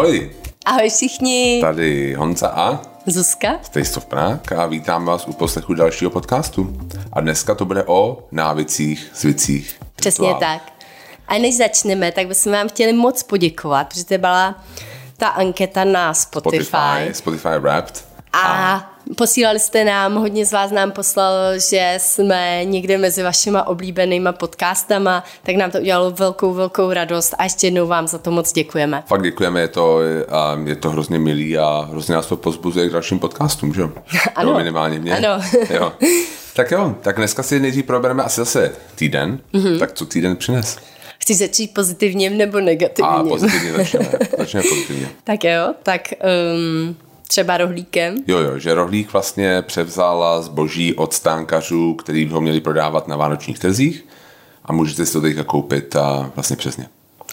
Ahoj, Ahoj všichni, tady Honza a Zuzka. Of Prague a vítám vás u poslechu dalšího podcastu. A dneska to bude o návicích, zvicích. Přesně tak. A než začneme, tak bychom vám chtěli moc poděkovat, protože to byla ta anketa na Spotify. Spotify, Spotify Wrapped. A posílali jste nám, hodně z vás nám poslalo, že jsme někde mezi vašima oblíbenýma podcastama, tak nám to udělalo velkou, velkou radost a ještě jednou vám za to moc děkujeme. Fakt děkujeme, je to, je to hrozně milý a hrozně nás to pozbuzuje k dalším podcastům, že jo? Ano. Jo, minimálně mě. Ano. jo. Tak jo, tak dneska si nejdřív probereme asi zase týden. Mhm. Mm-hmm. Tak co týden přines? Chci začít pozitivním nebo negativním? A pozitivně začneme. Začneme pozitivně. Tak jo, tak um, třeba rohlíkem. Jo, jo, že Rohlík vlastně převzala zboží od stánkařů, který ho měli prodávat na vánočních trzích a můžete si to teďka koupit a vlastně přesně.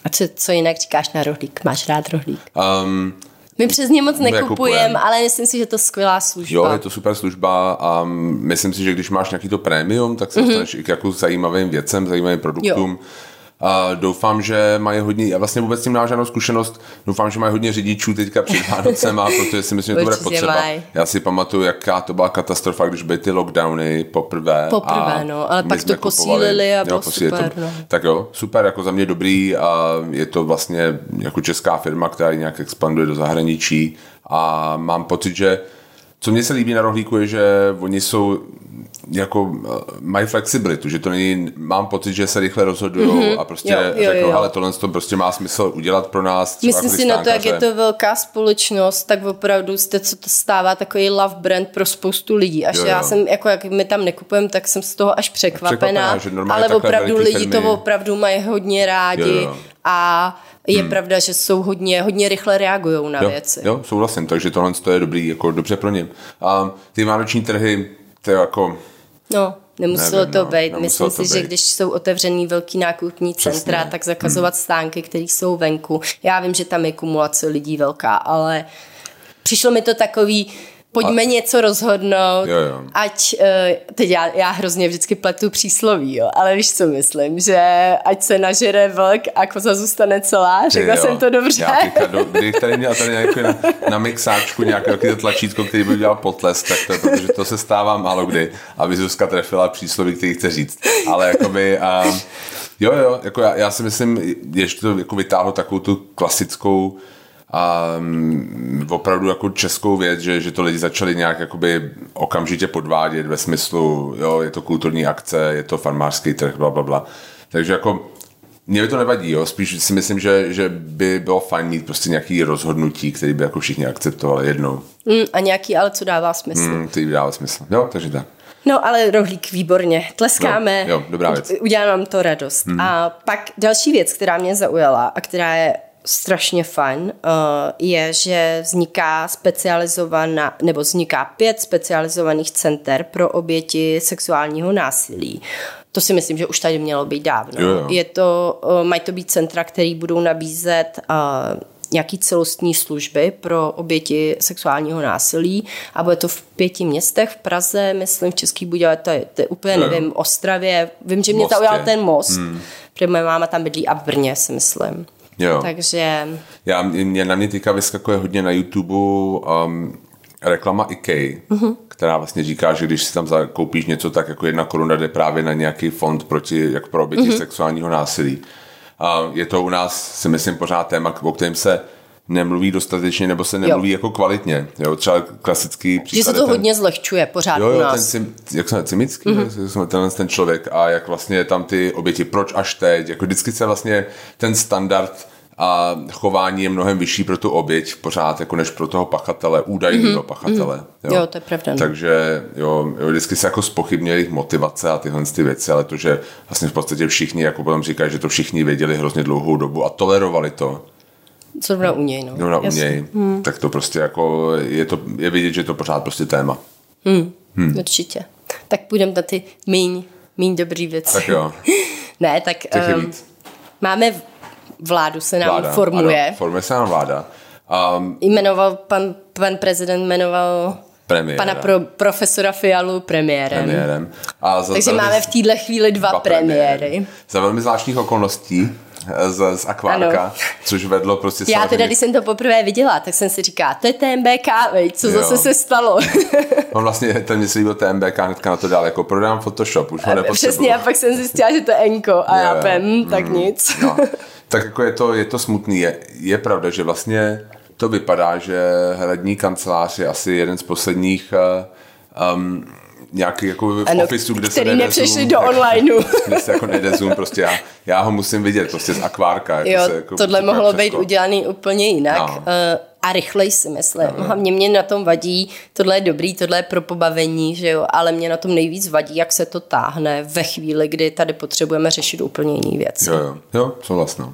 A co, co jinak říkáš na rohlík? Máš rád rohlík? Um, My přes ně moc My nekupujeme, kupujeme. ale myslím si, že to je skvělá služba. jo, je to super služba a myslím si, že když máš nějaký to prémium, tak se dostaneš mm-hmm. i k jako zajímavým věcem, zajímavým produktům. Jo. A doufám, že mají hodně, já vlastně vůbec s tím nemám žádnou zkušenost, doufám, že mají hodně řidičů teďka před Vánocem, a protože si myslím, že to bude potřeba. mají. Já si pamatuju, jaká to byla katastrofa, když byly ty lockdowny poprvé. Poprvé, a no, ale pak to posílili a bylo posílili super, To, no. Tak jo, super, jako za mě dobrý a je to vlastně jako česká firma, která nějak expanduje do zahraničí a mám pocit, že co mně se líbí na rohlíku je, že oni jsou jako eh, mají flexibilitu, že to není, mám pocit, že se rychle rozhodují mm-hmm. a prostě Jo, jo, řeknou, ale tohle to prostě má smysl udělat pro nás. Myslím kvůli si na to, jak je to velká společnost, tak opravdu jste, co to stává takový love brand pro spoustu lidí. Až Jo, já jo. jsem, jako jak my tam nekupujeme, tak jsem z toho až překvapená. Překvapená, ale opravdu lidi firmy- to opravdu mají hodně rádi Jo, jo. a je hmm. pravda, že jsou hodně, hodně rychle reagují na jo, věci. Jo, souhlasím, takže tohle to je dobrý, jako dobře pro ně. A ty vánoční trhy, to je jako, No, nemuselo Nevím, to no, být. Myslím to si, že být. když jsou otevřený velký nákupní Přesně. centra, tak zakazovat Hmm. stánky, které jsou venku. Já vím, že tam je kumulace lidí velká, ale přišlo mi to takový, pojďme něco rozhodnout, Jo, jo. ať, eh, teď já, já hrozně vždycky pletu přísloví, jo, ale víš, co myslím, že ať se nažere vlk a koza zůstane celá, řekla jo. jsem to dobře. Já teďka, do, kdybych tady měl tady nějaké na, na mixáčku nějaké tlačítko, který by udělal potlesk, tak to je, protože to se stává málo kdy, aby Zuzka trefila přísloví, který chce říct. Ale jakoby, um, jo, jo, jako já, já si myslím, ještě to jako vytáhlo takovou tu klasickou um, opravdu jako českou věc, že, že to lidi začali nějak jakoby okamžitě podvádět ve smyslu, jo, je to kulturní akce, je to farmářský trh, bla, bla, bla. Takže jako mně by to nevadí, jo. spíš si myslím, že, že by bylo fajn mít prostě nějaký rozhodnutí, který by jako všichni akceptovali jednou, Mm, a nějaký, ale co dává smysl. hmm, který by dával smysl. Jo, takže tak. No, ale rohlík, výborně. Tleskáme. Jo, jo, dobrá věc. Udělá nám to radost. Hmm. A pak další věc, která mě zaujala a která je strašně fajn, uh, je, že vzniká specializovaná, nebo vzniká pět specializovaných center pro oběti sexuálního násilí. To si myslím, že už tady mělo být dávno. Jo, jo. Je to, uh, mají to být centra, které budou nabízet uh, nějaký celostní služby pro oběti sexuálního násilí a bude to v pěti městech, v Praze, myslím, v Český Budějovice, to je, to je úplně, jo. nevím, Ostravě, vím, že mě Mostě. zaujal ten most, hmm. protože moje máma tam bydlí a v Brně, si myslím. Jo. Takže Já, mě, na mě teďka vyskakuje hodně na YouTube um, reklama IKEA, uh-huh. která vlastně říká, že když si tam zakoupíš něco, tak jako jedna koruna jde právě na nějaký fond proti, jak pro oběti uh-huh. sexuálního násilí. A je to u nás, si myslím, pořád téma, o kterém se nemluví dostatečně, nebo se nemluví jo. jako kvalitně. Jo, třeba klasický že příklad se je to ten, hodně zlehčuje pořád Jo, u jo, ten, nás. cim, jak se jmenuje, Cimický, mm-hmm. tenhle ten člověk a jak vlastně tam ty oběti, proč až teď, jako vždycky se vlastně ten standard a chování je mnohem vyšší pro tu oběť pořád, jako než pro toho pachatele, údajného mm-hmm. pachatele. Jo. Jo, to je pravda. Takže jo, jo, vždycky se jako spochybně jejich motivace a tyhle ty věci, ale to, že vlastně v podstatě všichni, jako potom říkají, že to všichni věděli hrozně dlouhou dobu a tolerovali to, Zrovna u něj, no. zrovna u něj, hmm. tak to prostě jako je, to, je vidět, že je to pořád prostě téma. Hmm. Určitě. Tak půjdeme na ty míň, míň dobrý věci. Tak jo. ne, tak um, máme vládu, se nám Vláda, formuje. Ano, formuje se nám vláda. Um, Jmenoval, pan, pan prezident jmenoval Premiéra. pana pro, profesora Fialu premiérem. premiérem. A za Takže velmi- máme v téhle chvíli dva, dva premiéry. Za velmi zvláštních okolností z, z akvárka, ano. což vedlo prostě Já samozřejmě... teda, když jsem to poprvé viděla, tak jsem si říkala, to je TMBK, vej, co jo. zase se stalo. On vlastně, ten mi se líbil TMBK, hnedka na to dál, jako prodám Photoshop, už ho nepotřebuji. Přesně, a pak jsem zjistila, že to je Enko a jo, já pem, tak mm, nic. No. Tak jako je to, je to smutný. Je, je pravda, že vlastně to vypadá, že hradní kancelář je asi jeden z posledních um, nějaký jako v ano, ofisu, kde který se nepřešli zoom, do onlineu. Kde se jako nejde zoom, prostě já, já ho musím vidět, prostě z akvárka. Jako jo, se, jako tohle mohlo být udělaný úplně jinak. No. Uh, a rychleji si myslím. No, Hlavně mě na tom vadí, tohle je dobrý, tohle je pro pobavení, že jo, ale mě na tom nejvíc vadí, jak se to táhne ve chvíli, kdy tady potřebujeme řešit úplně jiný věci. Jo, jo, jo, souhlasno.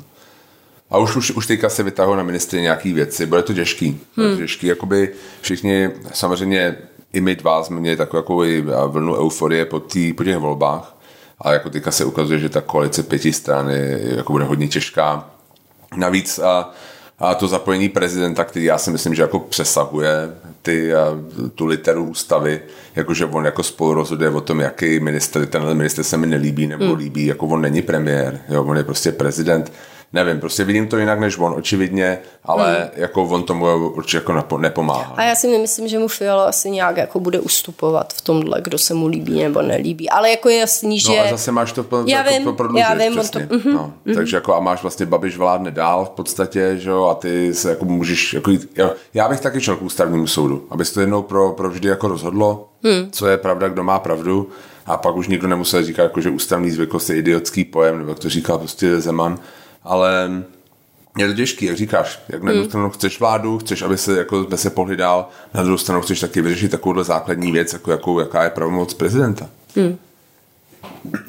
A už, už, už teďka se vytahují na ministry nějaký věci, bude to těžký. Hmm. Bude to hmm. těžký, jakoby všichni, samozřejmě i my dva jsme měli takovou jako vlnu euforie po, tý, po těch volbách, ale jako teďka se ukazuje, že ta koalice pěti strany jako bude hodně těžká. Navíc a, a to zapojení prezidenta, který já si myslím, že jako přesahuje ty, a, tu literu ústavy, jakože on jako spolu rozhoduje o tom, jaký minister, tenhle minister se mi nelíbí nebo hmm. líbí, jako on není premiér, jo, on je prostě prezident nevím, prostě vidím to jinak než on, očividně, ale hmm. jako on tomu určitě jako nepomáhá. A já si nemyslím, že mu Fiala asi nějak jako bude ustupovat v tomhle, kdo se mu líbí nebo nelíbí, ale jako je jasný, že... No a zase máš to, já jako vím, prodlužit, já vím, přesně. To, uh-huh, no. uh-huh. Takže jako a máš vlastně Babiš vládne dál v podstatě, že jo, a ty se jako můžeš, jako jít, jo, já bych taky šel k ústavnímu soudu, aby se to jednou pro, pro vždy jako rozhodlo, hmm. co je pravda, kdo má pravdu, a pak už nikdo nemusel říkat, jako, že ústavní zvyklost je idiotský pojem, nebo jak to říkal prostě Zeman, ale je to těžký, jak říkáš, jak na jednu hmm. stranu chceš vládu, chceš, aby se, jako, by se pohli dál, na druhou stranu chceš taky vyřešit takovouhle základní věc, jako, jako jaká je pravomoc prezidenta. Hmm.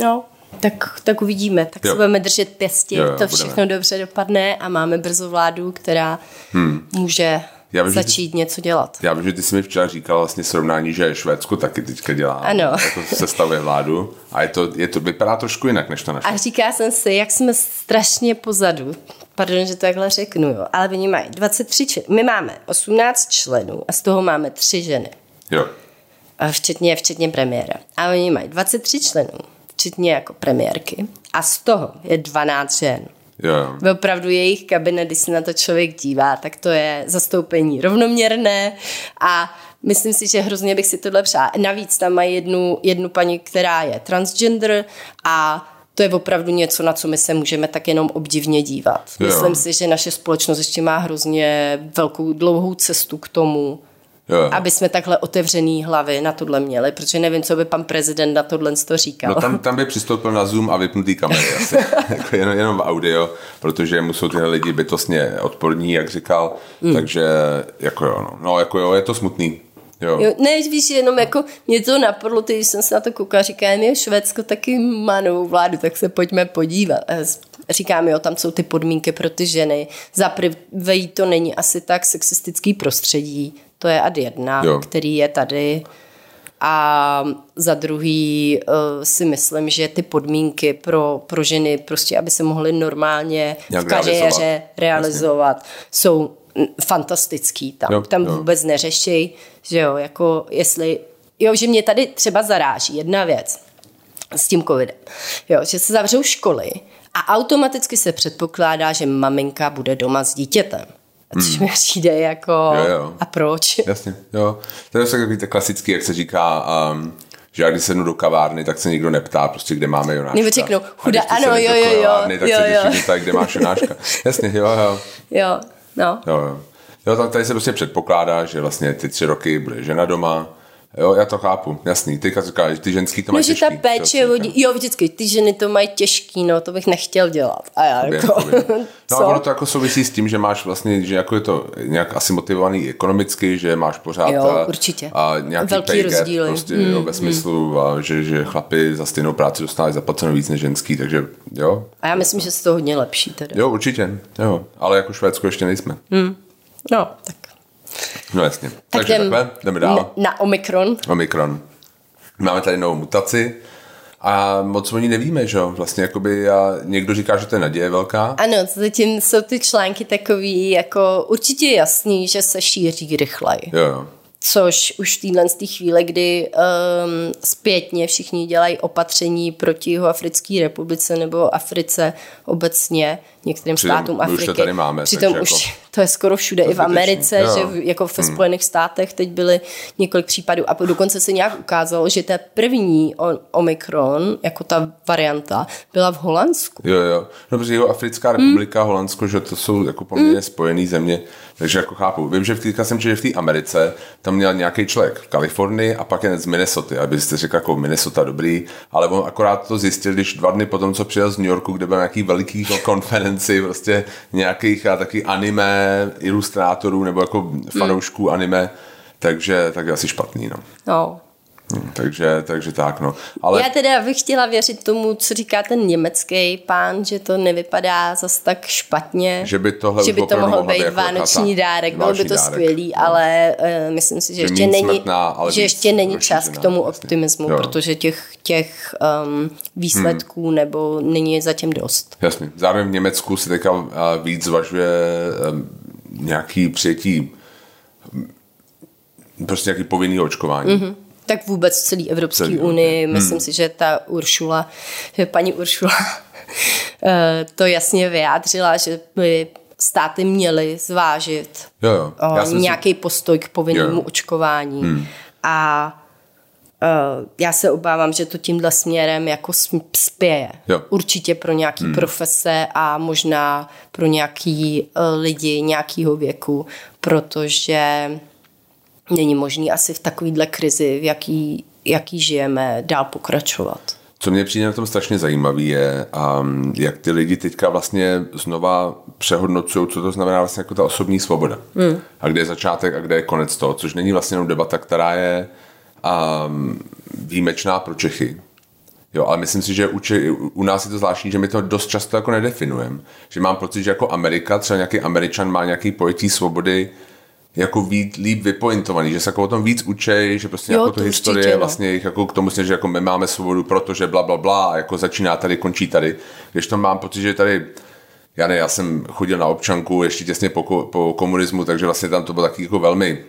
No, tak, tak uvidíme. Tak jo. se budeme držet pěstí, jo, jo, to všechno budeme. dobře dopadne a máme brzo vládu, která hmm. může já vím, začít ty, něco dělat. Já vím, že ty jsi mi včera říkal vlastně srovnání, že Švédsko taky teďka dělá. Ano. Jako sestavuje vládu a je to, je to, vypadá trošku jinak, než to naše. A říká jsem si, jak jsme strašně pozadu. Pardon, že to takhle řeknu, jo. ale oni mají 23 členů. My máme 18 členů a z toho máme 3 ženy. Jo. A včetně, včetně premiéra. A oni mají 23 členů, včetně jako premiérky. A z toho je 12 žen. Jo. Opravdu jejich kabinet, když se na to člověk dívá, tak to je zastoupení rovnoměrné a myslím si, že hrozně bych si tohle přála. Navíc tam mají jednu, jednu paní, která je transgender a to je opravdu něco, na co my se můžeme tak jenom obdivně dívat. Jo. Myslím si, že naše společnost ještě má hrozně velkou dlouhou cestu k tomu, Jo. Aby jsme takhle otevřený hlavy na tohle měli, protože nevím, co by pan prezident na tohle to říkal. No tam, tam by přistoupil na Zoom a vypnutý kamery asi. jako jenom, jenom audio, protože mu jsou tyhle lidi bytostně odporní, jak říkal. Mm. Takže jako jo, no. no jako jo, je to smutný. Jo. Jo, ne, víš, jenom jako mě to napadlo, když jsem se na to koukala, říkám, je Švédsko taky má novou vládu, tak se pojďme podívat. Říkám, jo, tam jsou ty podmínky pro ty ženy. Za prvé to není asi tak sexistický prostředí, to je ad jedna, jo. který je tady. A za druhý uh, si myslím, že ty podmínky pro, pro ženy, prostě aby se mohly normálně Jak v kariéře realizovat, realizovat jsou fantastický. Tam, jo, tam jo. vůbec neřeší, že jo, jako jestli, jo, že mě tady třeba zaráží jedna věc s tím covidem, jo, že se zavřou školy a automaticky se předpokládá, že maminka bude doma s dítětem. Což hmm. mi přijde jako... Jo, jo. A proč? Jasně, jo. To je takový klasický, jak se říká, um, že já když sednu do kavárny, tak se nikdo neptá, prostě kde máme Jonáška. Nebo řeknou, chuda, ano, jo, jo, jo. Kavárny, tak jo, se jo. tady, kde máš Jonáška. Jasně, jo, jo. Jo, no. Jo, jo. Jo, tady se prostě předpokládá, že vlastně ty tři roky bude žena doma, Jo, já to chápu, jasný. Teďka říkáš, ty ženský to mají no, těžký. že ta péče, vodí, jo, vždycky, ty ženy to mají těžký, no, to bych nechtěl dělat. A já jako, No a ono to jako souvisí s tím, že máš vlastně, že jako je to nějak asi motivovaný ekonomicky, že máš pořád jo, a, určitě. a nějaký Velký pay rozdíly. prostě, mm, jo, ve smyslu, mm. a že, že chlapi za stejnou práci dostávají zaplaceno víc než ženský, takže jo. A já myslím, že se to hodně lepší teda. Jo, určitě, jo, ale jako Švédsko ještě nejsme. Mm. No, tak No jasně. Tak Takže jdem takhle, jdeme dál. Na Omikron. Omikron. Máme tady novou mutaci a moc o ní nevíme, že jo? Vlastně jakoby a někdo říká, že to je naděje velká. Ano, zatím jsou ty články takový jako určitě jasný, že se šíří rychleji. Jo, jo což už v téhle chvíle, kdy um, zpětně všichni dělají opatření proti Africké republice nebo Africe obecně, některým Přitom státům my už to Afriky. tady máme, Přitom takže už jako- to je skoro všude, i v. Americe, Jo. že v- jako ve Spojených státech teď byly několik případů a dokonce se nějak ukázalo, že ta první Omikron, jako ta varianta, byla v Holandsku. Jo, jo. No, protože jeho Africká republika, mm. Holandsko, že to jsou jako poměrně mm. spojené země, takže jako chápu. Vím, že v teďka jsem že v té Americe tam měl nějaký člověk v Kalifornii a pak jeden z Minnesota, abyste řekl jako Minnesota dobrý, ale on akorát to zjistil, když dva dny potom, co přijel z New Yorku, kde byl nějaký veliký konferenci prostě nějakých a taky anime ilustrátorů nebo jako fanoušků anime, takže tak je asi špatný, no. No. Takže, takže tak, no. Ale Já teda bych chtěla věřit tomu, co říká ten německý pán, že to nevypadá zas tak špatně. Že by tohle že by to mohl být jako vánoční dárek, bylo by to dárek. skvělý, ale uh, myslím si, že, Že ještě není, smrtná, ale že ještě není čas k tomu vlastně. optimismu, Jo. protože těch, těch um, výsledků Hmm. nebo není zatím dost. Jasně. Zároveň v Německu se teďka eh, víc zvažuje eh, nějaký přijetí prostě nějaký povinný očkování. Mm-hmm. Tak vůbec v celé Evropské Celý, unii, myslím si, že ta Uršula, že paní Uršula eh, to jasně vyjádřila, že by státy měly zvážit Jo, jo. Já jsem si- nějaký postoj k povinnému Jo. očkování. Hmm. A uh, já se obávám, že to tímhle směrem jako spěje. Jo. Určitě pro nějaký hmm. profese a možná pro nějaký lidi nějakého věku, protože není možný asi v takovýhle krizi, v jaký, jaký žijeme, dál pokračovat. Co mě přijde na tom strašně zajímavý je, um, jak ty lidi teďka vlastně znova přehodnocují, co to znamená vlastně jako ta osobní svoboda. Hmm. A kde je začátek a kde je konec toho, což není vlastně jenom debata, která je um, výjimečná pro Čechy. Jo, ale myslím si, že u, Če- u- u nás je to zvláštní, že my to dost často jako nedefinujeme. Že mám pocit, že jako Amerika, třeba nějaký Američan má nějaký pojetí svobody jako víc, líp vypointovaný, že se jako o tom víc učej, že prostě Jo, jako to to určitě, historie no. vlastně jich jako k tomu že jako my máme svobodu, protože bla, bla, bla, a jako začíná tady, končí tady. Když to mám pocit, že tady já ne, já jsem chodil na občanku ještě těsně po, po komunismu, takže vlastně tam to bylo taky jako velmi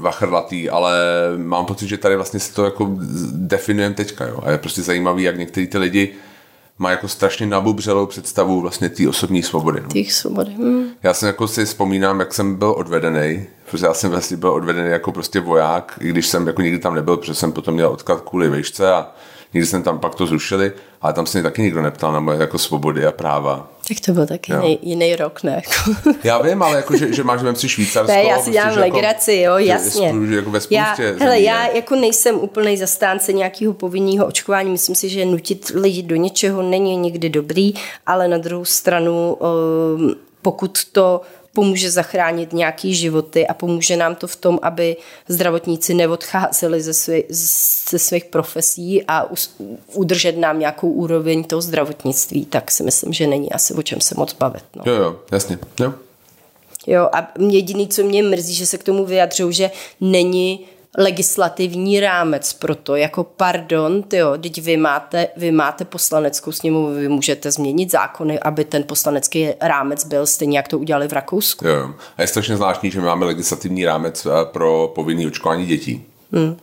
vachrlatý, ale mám pocit, že tady vlastně se to jako definujeme teďka, jo. A je prostě zajímavý, jak některý ty lidi mají jako strašně nabubřelou představu vlastně té osobní svobody. No. Těch svobody. Hmm. Já jsem jako si vzpomínám, jak jsem byl odvedený, protože já jsem vlastně byl odvedený jako prostě voják, i když jsem jako nikdy tam nebyl, protože jsem potom měl odklad kvůli vejšce a nikdy jsem tam pak to zrušili, ale tam se mě taky nikdo neptal na moje jako svobody a práva. Tak to byl taky Jo. jiný, jiný rok, ne? Já vím, ale jako, že, že máš vem si Švýcarsko. Ne, já si prostě, dělám že jako- legraci, jo, že jasně. Že jako ve já, hele, já jako nejsem úplný zastánce nějakého povinného očkování, myslím si, že nutit lidi do něčeho není nikdy dobrý, ale na druhou stranu, um, pokud to pomůže zachránit nějaký životy a pomůže nám to v tom, aby zdravotníci neodcházeli ze, svě, ze svých profesí a udržet nám nějakou úroveň toho zdravotnictví, tak si myslím, že není asi o čem se moc bavit. No. Jo, jo, jasně. Jo. Jo, a jediný, co mě mrzí, že se k tomu vyjadřují, že není legislativní rámec pro to, jako pardon, tyjo, teď vy máte, vy máte poslaneckou sněmovnu, vy můžete změnit zákony, aby ten poslanecký rámec byl stejně, jak to udělali v Rakousku. Jo. A je strašně zvláštní, že my máme legislativní rámec eh, pro povinný očkování dětí. Hmm.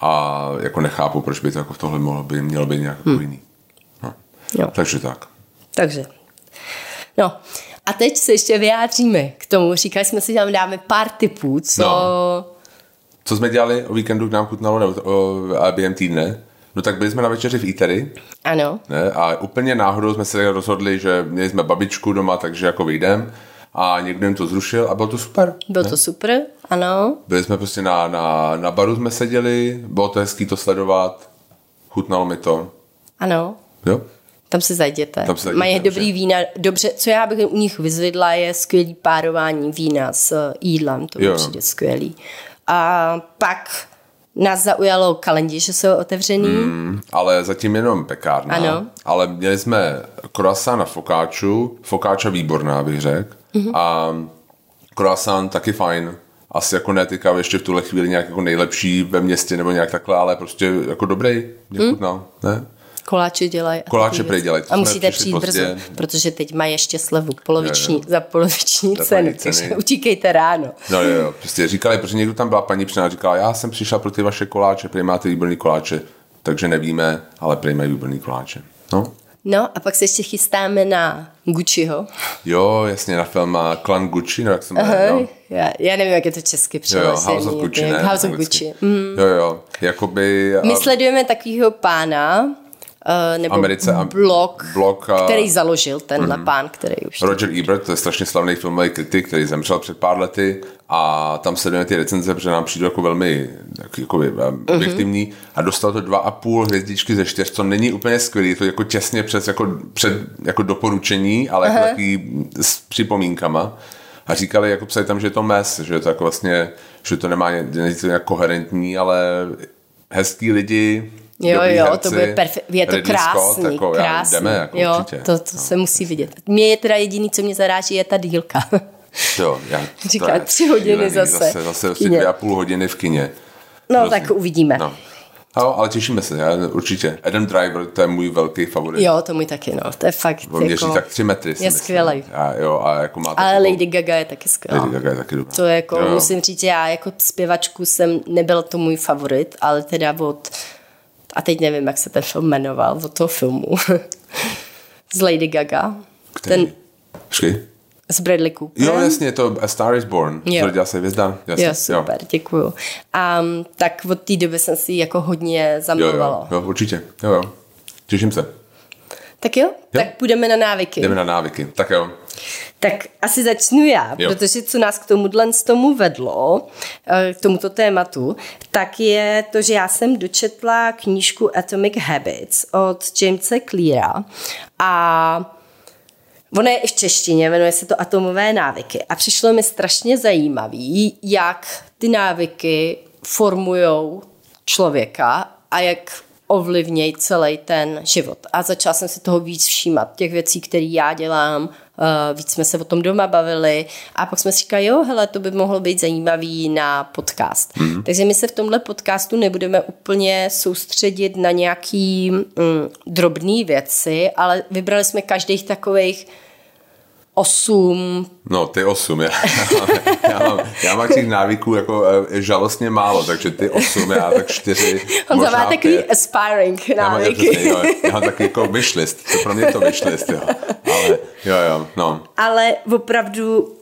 A jako nechápu, proč by to jako v tohle mohlo by, mělo být nějak hmm. jiný. No. Jo. Takže tak. Takže. No, a teď se ještě vyjádříme k tomu. Říkali jsme si, že tam dáme pár tipů, co... No. Co jsme dělali o víkendu, k nám chutnalo, nebo o, během týdne? No tak byli jsme na večeři v Eatery, Ano. ne? A úplně náhodou jsme se rozhodli, že měli jsme babičku doma, takže jako vyjdem. A někdo jim to zrušil a bylo to super. Bylo to super, ano. Byli jsme prostě na, na, na baru jsme seděli, bylo to hezký to sledovat, chutnalo mi to. Ano. Jo? Tam se zajděte. Tam se zajděte, Mají dobrý vína. Dobře, co já bych u nich vyzvedla, je skvělý párování vína s jídlem. To mi Jo. přijde skvělý. A pak nás zaujalo kalendí, že jsou otevřený. Mm, ale zatím jenom pekárna. Ano. Ale měli jsme croissant na fokáču, fokáča výborná, bych řekl. Mhm. Mm-hmm. A croissant taky fajn. Asi jako ne teďka ještě v tuhle chvíli nějak jako nejlepší ve městě nebo nějak takhle, ale prostě jako dobrý. Mě Mhm. chutnal, ne? Koláče dělají. a Koláče prý dělají, A musíte přijít pozdě. brzo, protože teď mají ještě slevu poloviční, Jo, jo. za poloviční Za cenu, ceny. takže utíkejte ráno. No jo, jo, prostě říkali, protože někdo tam byla paní přina říkala, já jsem přišla pro ty vaše koláče, prý máte výborný koláče, takže nevíme, ale prý mají výborný koláče. No, No a pak se ještě chystáme na Gucciho. Jo, jasně, na film Klan Gucci, no jak se jmenuje, jo. Já, já nevím, jak je to česky Jo, jo, přeložený. House of Gucci, ne? House of. Gucci. Mm. Jo, jo, jakoby... My uh, sledujeme takového pána, nebo Americe a- blog, blog, uh, který založil tenhle mm. pán, který už... Roger Ebert, to je strašně slavný filmový kritik, který zemřel před pár lety a tam sledujeme ty recenze, protože nám přijde jako velmi jako, mm objektivní. A dostal to dva a půl hvězdičky ze čtyř, co není úplně skvělý, je to jako těsně přes jako, před jako doporučení, ale jako takový s připomínkama. A říkali, jako psali tam, že je to mes, že je to jako vlastně, že to nemá, není to nějak koherentní, ale hezký lidi, Jo, jo, herci, to bude perfektní. Je to Ridley krásný, Scott, jako, krásný. Jdeme, jako jo, určitě. to, to se musí vidět. Mě je teda jediný, co mě zaráží, je ta dílka. Jo, já, Říká, tři hodiny zase Zase, zase asi dvě a půl hodiny v kině. No, Hrozný. tak uvidíme. No. No, ale těšíme se, já, určitě. Adam Driver, to je můj velký favorit. Jo, to můj taky, no. To je fakt On měří jako... tak tři metry. je skvělej. A, jo, a jako má Ale takovou- Lady Gaga je taky skvělá. Lady Gaga je taky dobrá. To je jako, Jo, jo. musím říct, já jako zpěvačku jsem, nebyl to můj favorit, ale teda od, a teď nevím, jak se ten film jmenoval, od toho filmu, z Lady Gaga, Který? ten Počkej. z Bradley Cooper. Jo, jasně, to A Star is Born. Jo. Dělá se hvězda. Jasně, Jo, super, děkuju. Um, tak od té doby jsem si jako hodně Jo, jo, zamilovala. jo, určitě. Jo, jo. Těším se. Tak jo, tak půjdeme na návyky. Jdeme na návyky. Tak jo. Tak asi začnu já, Jo. protože co nás k tomuhle z tomu vedlo, eh, k tomuto tématu, tak je to, že já jsem dočetla knížku Atomic Habits od Jamesa Cleara a Ono je i v češtině, jmenuje se to Atomové návyky a přišlo mi strašně zajímavý, jak ty návyky formují člověka a jak ovlivnějí celý ten život. A začala jsem si toho víc všímat, těch věcí, které já dělám, eh, víc jsme se o tom doma bavili a pak jsme si říkali, jo, hele, to by mohlo být zajímavý na podcast. Mm. Takže my se v tomhle podcastu nebudeme úplně soustředit na nějaký mm, drobné věci, ale vybrali jsme každých takových osm No, ty osm, já, já, mám, já mám těch návyků jako eh, žalostně málo, takže ty osm, já tak čtyři, On možná má takový pět. aspiring Já já, návyky. přesně, jo, já mám takový jako wishlist, to pro mě je to wishlist, jo. Ale jo, jo, no. Ale opravdu,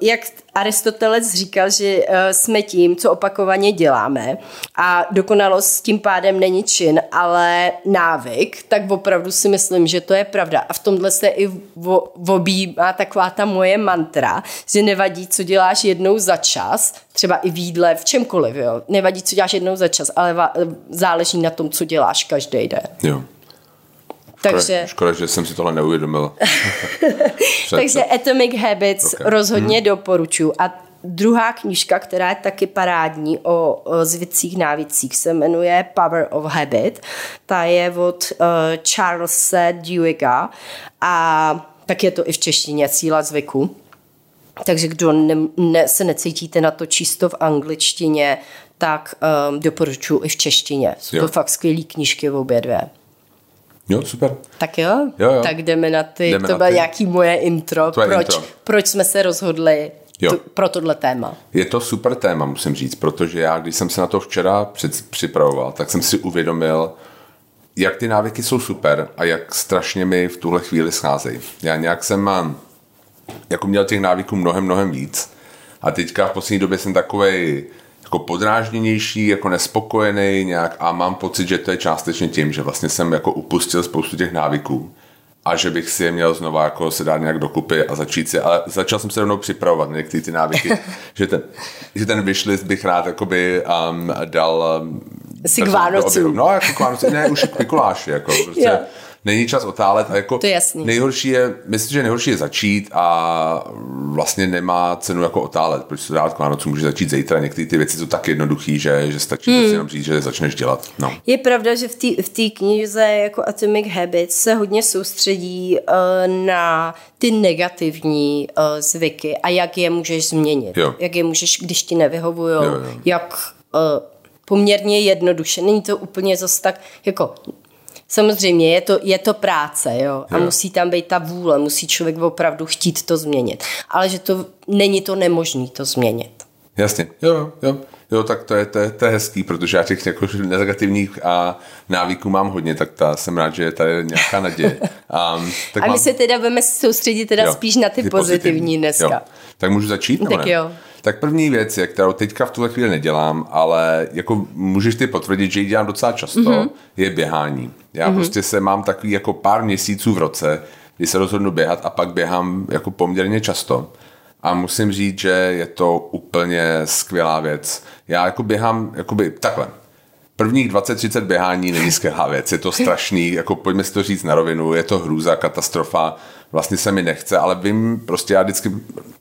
jak Aristoteles říkal, že eh, jsme tím, co opakovaně děláme a dokonalost tím pádem není čin, ale návyk, tak opravdu si myslím, že to je pravda. A v tomhle se i vo- objímá taková ta moje mantra, že nevadí, co děláš jednou za čas, třeba i v jídle, v čemkoliv, jo. Nevadí, co děláš jednou za čas, ale va- záleží na tom, co děláš každý den. jo. Takže... Škoda, že jsem si tohle neuvědomil. Takže Atomic Habits Ok. okay. rozhodně hmm. doporučuji. A druhá knížka, která je taky parádní o, o zvicích návících, se jmenuje Power of Habit. Ta je od uh, Charlesa Duhigga a tak je to i v češtině Síla zvyku. Takže kdo ne, ne, se necítíte na to čisto v angličtině, tak um, doporučuji i v češtině. Jsou Jo. to fakt skvělé knížky obě dvě. Jo, super. Tak jo? Jo, jo. tak jdeme na ty. Jdeme to bylo ty. nějaký moje intro. Tvoje proč, intro. proč jsme se rozhodli Jo. pro tohle téma? Je to super téma, musím říct, protože já, když jsem se na to včera před, připravoval, tak jsem si uvědomil, jak ty návyky jsou super a jak strašně mi v tuhle chvíli scházejí. Já nějak jsem mám, jako měl těch návyků mnohem, mnohem víc a teďka v poslední době jsem takovej jako podrážděnější, jako nespokojený nějak a mám pocit, že to je částečně tím, že vlastně jsem jako upustil spoustu těch návyků a že bych si je měl znova jako se dát nějak dokupy a začít si, ale začal jsem se rovnou připravovat na některé ty návyky, že ten, že ten wishlist bych rád jakoby um, dal um, Si k Vánocům. No, jako k Vánocům, ne, už k Mikuláši, jako prostě Jo. Není čas otálet a jako To je jasný. nejhorší je, myslím, že nejhorší je začít a vlastně nemá cenu jako otálet, protože to dát k Vánocům může začít zítra, některé ty věci jsou tak jednoduché, že, že stačí hmm. prostě jenom říct, že je začneš dělat. No. Je pravda, že v té v té knize jako Atomic Habits se hodně soustředí uh, na ty negativní uh, zvyky a jak je můžeš změnit. Jo. Jak je můžeš, když ti nevyhovují, jak uh, poměrně jednoduše. Není to úplně zase tak, jako Samozřejmě, je to, je to práce, jo, a Jo. musí tam být ta vůle, musí člověk opravdu chtít to změnit. Ale že to není to nemožný to změnit. Jasně, jo, jo, jo. Jo, tak to je, to je, to je hezký, protože já těch jako negativních a návyků mám hodně, tak ta, jsem rád, že je tady nějaká naděje. Um, tak a my mám... se teda budeme soustředit teda jo, spíš na ty, ty pozitivní, pozitivní dneska. Jo. Tak můžu začít? Tak ne? jo. Tak první věc, je, kterou teďka v tuhle chvíli nedělám, ale jako můžeš ty potvrdit, že ji dělám docela často, mm-hmm. je běhání. Já mm-hmm. prostě se mám takový jako pár měsíců v roce, kdy se rozhodnu běhat a pak běhám jako poměrně často. A musím říct, že je to úplně skvělá věc. Já jako běhám, jakoby takhle. Prvních 20-30 běhání není skvělá věc, je to strašný, jako pojďme si to říct na rovinu, je to hrůza, katastrofa, vlastně se mi nechce, ale vím, prostě já vždycky,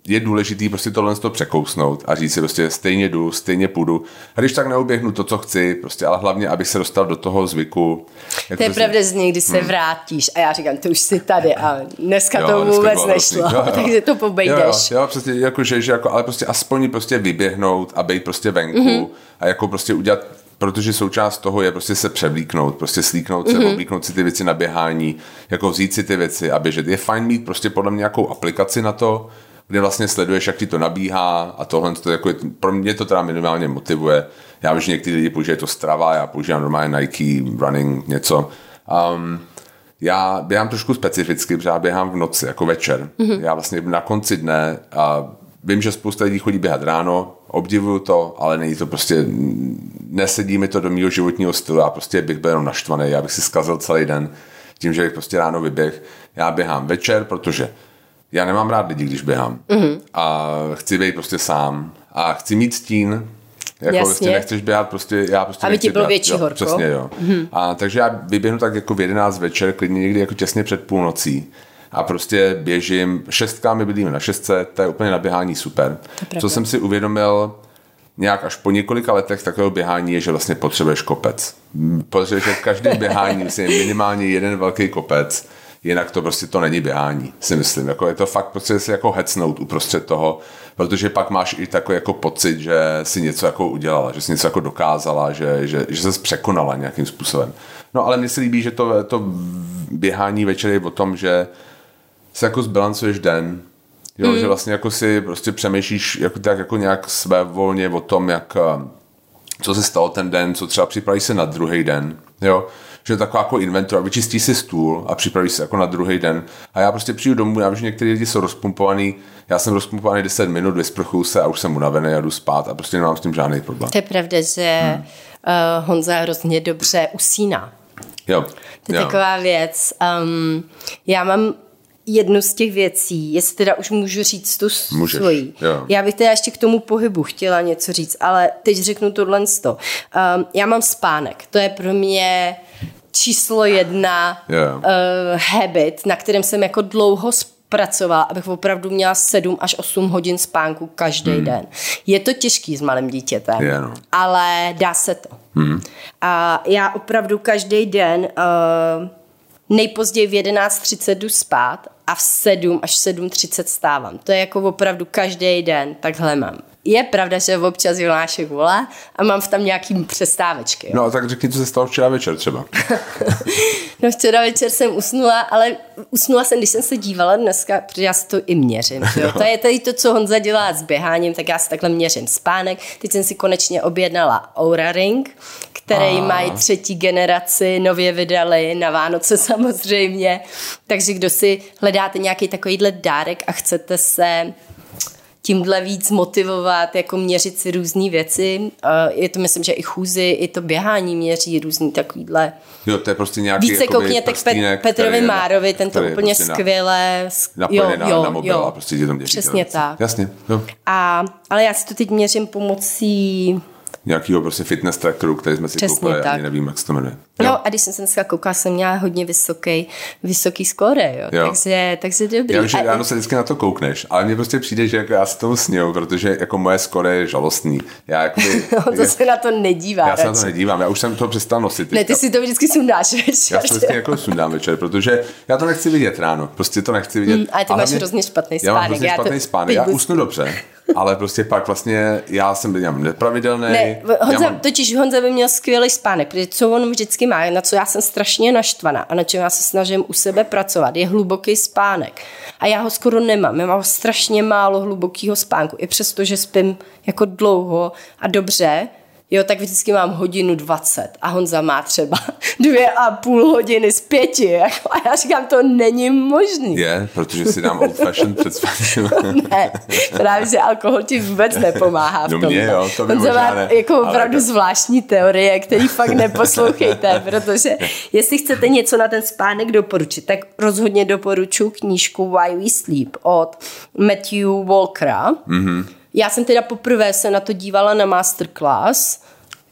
je důležitý prostě tohle to překousnout a říct si prostě stejně jdu, stejně půjdu. A když tak neuběhnu to, co chci, prostě, ale hlavně, abych se dostal do toho zvyku. Jako to je prostě, pravda z někdy se hmm. vrátíš a já říkám, ty už jsi tady a dneska jo, to dneska vůbec nešlo, jo, jo. takže to pobejdeš. Jo, jo, přesně, jako, že, že jako, ale prostě aspoň prostě vyběhnout a být prostě venku mm-hmm. a jako prostě udělat protože součást toho je prostě se převlíknout, prostě slíknout se, mm-hmm. oblíknout si ty věci na běhání, jako vzít si ty věci a běžet. Je fajn mít prostě podle mě nějakou aplikaci na to, kde vlastně sleduješ, jak ti to nabíhá a tohle, to jako, pro mě to teda minimálně motivuje. Já vím, že někteří lidi používají to Strava, já používám normálně Nike, running, něco. Um, já běhám trošku specificky, protože já běhám v noci, jako večer. Mm-hmm. Já vlastně na konci dne a vím, že spousta lidí chodí běhat ráno, obdivuju to, ale není to prostě, nesedí mi to do mého životního stylu, já prostě bych byl jenom naštvaný, já bych si zkazil celý den tím, že bych prostě ráno vyběh. Já běhám večer, protože já nemám rád lidi, když běhám. Mm-hmm. A chci být prostě sám. A chci mít stín, jako Jasně. prostě nechceš běhat, prostě já prostě Aby ti bylo větší jo, horko. Přesně, jo. Mm-hmm. A takže já vyběhnu tak jako v 11 večer, klidně někdy jako těsně před půlnocí a prostě běžím, šestka, my bydlíme na šestce, to je úplně na běhání super. Co jsem si uvědomil, nějak až po několika letech takového běhání je, že vlastně potřebuješ kopec. Potřebuješ v každém běhání vlastně minimálně jeden velký kopec, jinak to prostě to není běhání, si myslím. Jako je to fakt prostě si jako hecnout uprostřed toho, protože pak máš i takový jako pocit, že si něco jako udělala, že si něco jako dokázala, že, že, že se překonala nějakým způsobem. No ale mně se líbí, že to, to běhání večer je o tom, že se jako zbilancuješ den, jo, mm. že vlastně jako si prostě přemýšlíš jako tak jako nějak své volně o tom, jak eh, co se stalo ten den, co třeba připraví se na druhý den, jo, že je taková jako inventura, vyčistí si stůl a připraví se jako na druhý den. A já prostě přijdu domů, já vím, že některé lidi jsou rozpumpovaný, já jsem rozpumpovaný 10 minut, vysprchuju se a už jsem unavený a jdu spát a prostě nemám s tím žádný problém. To je pravda, že hmm. uh, Honza hrozně dobře usíná. Jo. To je jo. taková věc. Um, já mám jednu z těch věcí, jestli teda už můžu říct tu Můžeš, svoji. Jo. Já bych teda ještě k tomu pohybu chtěla něco říct, ale teď řeknu tohle. Um, já mám spánek, to je pro mě číslo jedna yeah. uh, habit, na kterém jsem jako dlouho pracovala, abych opravdu měla 7 až 8 hodin spánku každý hmm. den. Je to těžký s malým dítětem, yeah, no. ale dá se to. Hmm. A já opravdu každý den uh, nejpozději v 11.30 jdu spát a v 7 až 7.30 stávám. To je jako opravdu každý den, takhle mám. Je pravda, že občas Jonášek volá a mám v tam nějaký přestávečky. Jo? No a tak řekni, co se stalo včera večer třeba. no včera večer jsem usnula, ale usnula jsem, když jsem se dívala dneska, protože já si to i měřím. Jo? To je tady to, co Honza dělá s běháním, tak já si takhle měřím spánek. Teď jsem si konečně objednala Aura Ring, který a... mají třetí generaci, nově vydali na Vánoce samozřejmě. Takže kdo si hledáte nějaký takovýhle dárek a chcete se tímhle víc motivovat, jako měřit si různé věci. Je to, myslím, že i chůzy, i to běhání měří různý takovýhle. Jo, to je prostě nějaký Více koukněte k Pet- Petrovi Márovi, ten to úplně prostě skvěle. Na, jo, na, jo, na mobil jo. a prostě tam Přesně tak. Jasně. Jo. A, ale já si to teď měřím pomocí nějakého prostě fitness trackeru, který jsme si Přesně koupili, tak. ani nevím, jak se to jmenuje. Jo. No a když jsem se dneska koukala, jsem měla hodně vysoký, vysoký skóre, jo. jo. Takže, takže dobrý. Já že ráno se vždycky na to koukneš, ale mně prostě přijde, že jako já se tomu sněju, protože jako moje skóre je žalostný. Já jakoby, to je, se na to nedívá. Já se na to nedívám, já už jsem to přestal nosit. Ne, ty si to vždycky sundáš večer. Já to vždycky jako sundám večer, protože já to nechci vidět ráno, prostě to nechci vidět. Hmm, ale ty máš hrozně špatný spánek. Já mám hrozně špatný spánek, já usnu dobře, ale prostě pak vlastně já jsem byl nepravidelný. Ne, Honza, mám... totiž Honza by měl skvělý spánek, protože co on vždycky má, na co já jsem strašně naštvaná a na čem já se snažím u sebe pracovat, je hluboký spánek. A já ho skoro nemám, já mám strašně málo hlubokého spánku, i přesto, že spím jako dlouho a dobře, jo, tak vždycky mám hodinu 20 a Honza má třeba dvě a půl hodiny z pěti. Jako, a já říkám, to není možný. Je, protože si dám old fashion před ne, právě, že alkohol ti vůbec nepomáhá v no tom. Mě, jo, to Honza má ne, jako opravdu zvláštní teorie, který fakt neposlouchejte, protože jestli chcete něco na ten spánek doporučit, tak rozhodně doporučuji knížku Why We Sleep od Matthew Walkera. Mm-hmm já jsem teda poprvé se na to dívala na masterclass,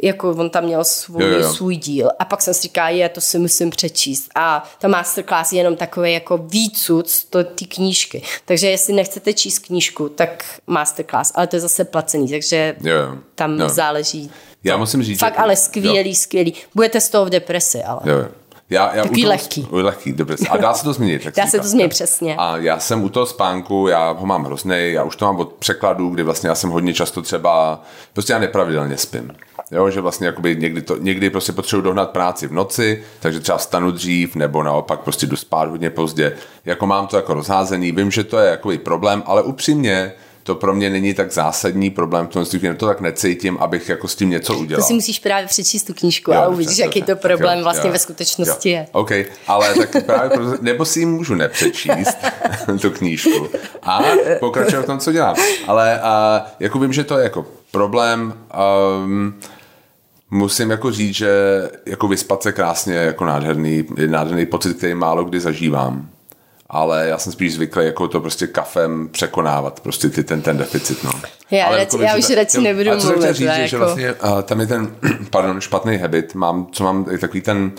jako on tam měl svůj, jo, jo. svůj díl a pak jsem si říkala, je, to si musím přečíst a ta masterclass je jenom takový jako výcud z té knížky. Takže jestli nechcete číst knížku, tak masterclass, ale to je zase placený, takže jo, jo. tam jo. záleží. Já musím říct, Fakt že... ale skvělý, jo. skvělý. Budete z toho v depresi, ale. Jo, jo. Já, já Takový toho, lehký. Lehký, dobře. A dá se to změnit. dá se to změnit, přesně. A já jsem u toho spánku, já ho mám hrozný, já už to mám od překladu, kdy vlastně já jsem hodně často třeba, prostě já nepravidelně spím. Jo, že vlastně jakoby někdy, to, někdy prostě potřebuji dohnat práci v noci, takže třeba stanu dřív, nebo naopak prostě jdu spát hodně pozdě. Jako mám to jako rozházený, vím, že to je jakoby problém, ale upřímně, to pro mě není tak zásadní problém, v tom že to tak necítím, abych jako s tím něco udělal. To si musíš právě přečíst tu knížku jo, a uvidíš, jaký to problém jo, vlastně jo, ve skutečnosti jo. je. OK, ale tak právě proto, nebo si ji můžu nepřečíst, tu knížku, a pokračovat v tom, co dělám. Ale uh, jako vím, že to je jako problém, um, musím jako říct, že jako vyspat se krásně jako nádherný, nádherný pocit, který málo kdy zažívám ale já jsem spíš zvyklý jako to prostě kafem překonávat, prostě ty, ten, ten deficit, no. Já, ale radši, jako, já už radši nebudu mluvit. Ale co říct, jako... že vlastně uh, tam je ten, pardon, špatný habit, mám, co mám, je takový ten,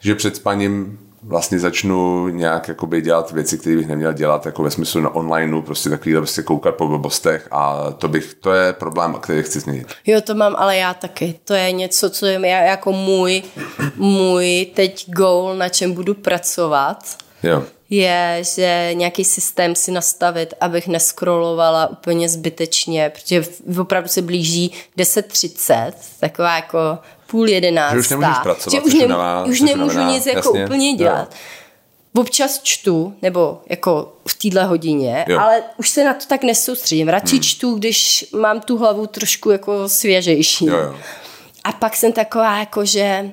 že před spaním vlastně začnu nějak jakoby dělat věci, které bych neměl dělat, jako ve smyslu na onlineu, prostě takový prostě koukat po blbostech a to bych, to je problém, který chci změnit. Jo, to mám, ale já taky. To je něco, co je jako můj, můj teď goal, na čem budu pracovat. Jo je, že nějaký systém si nastavit, abych neskrolovala úplně zbytečně, protože opravdu se blíží 10.30, taková jako půl jedenáctá. Že už nemůžeš pracovat, že už, ne, už nemůžu nic jako jasně, úplně dělat. Jo. Občas čtu, nebo jako v téhle hodině, jo. ale už se na to tak nesoustředím. Radši hmm. čtu, když mám tu hlavu trošku jako svěžejší. Jo, jo. A pak jsem taková jako, že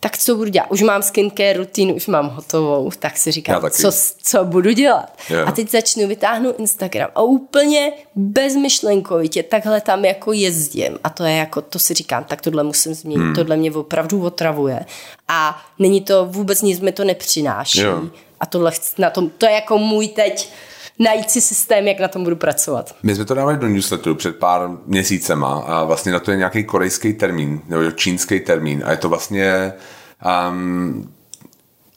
tak co budu dělat? Už mám skincare rutinu, už mám hotovou, tak si říkám, co, co budu dělat? Yeah. A teď začnu vytáhnout Instagram a úplně bezmyšlenkovitě takhle tam jako jezdím. A to je jako, to si říkám, tak tohle musím změnit, hmm. tohle mě opravdu otravuje. A není to, vůbec nic mi to nepřináší. Yeah. A tohle na tom, to je jako můj teď najít si systém, jak na tom budu pracovat. My jsme to dávali do newsletteru před pár měsícema a vlastně na to je nějaký korejský termín, nebo čínský termín a je to vlastně um,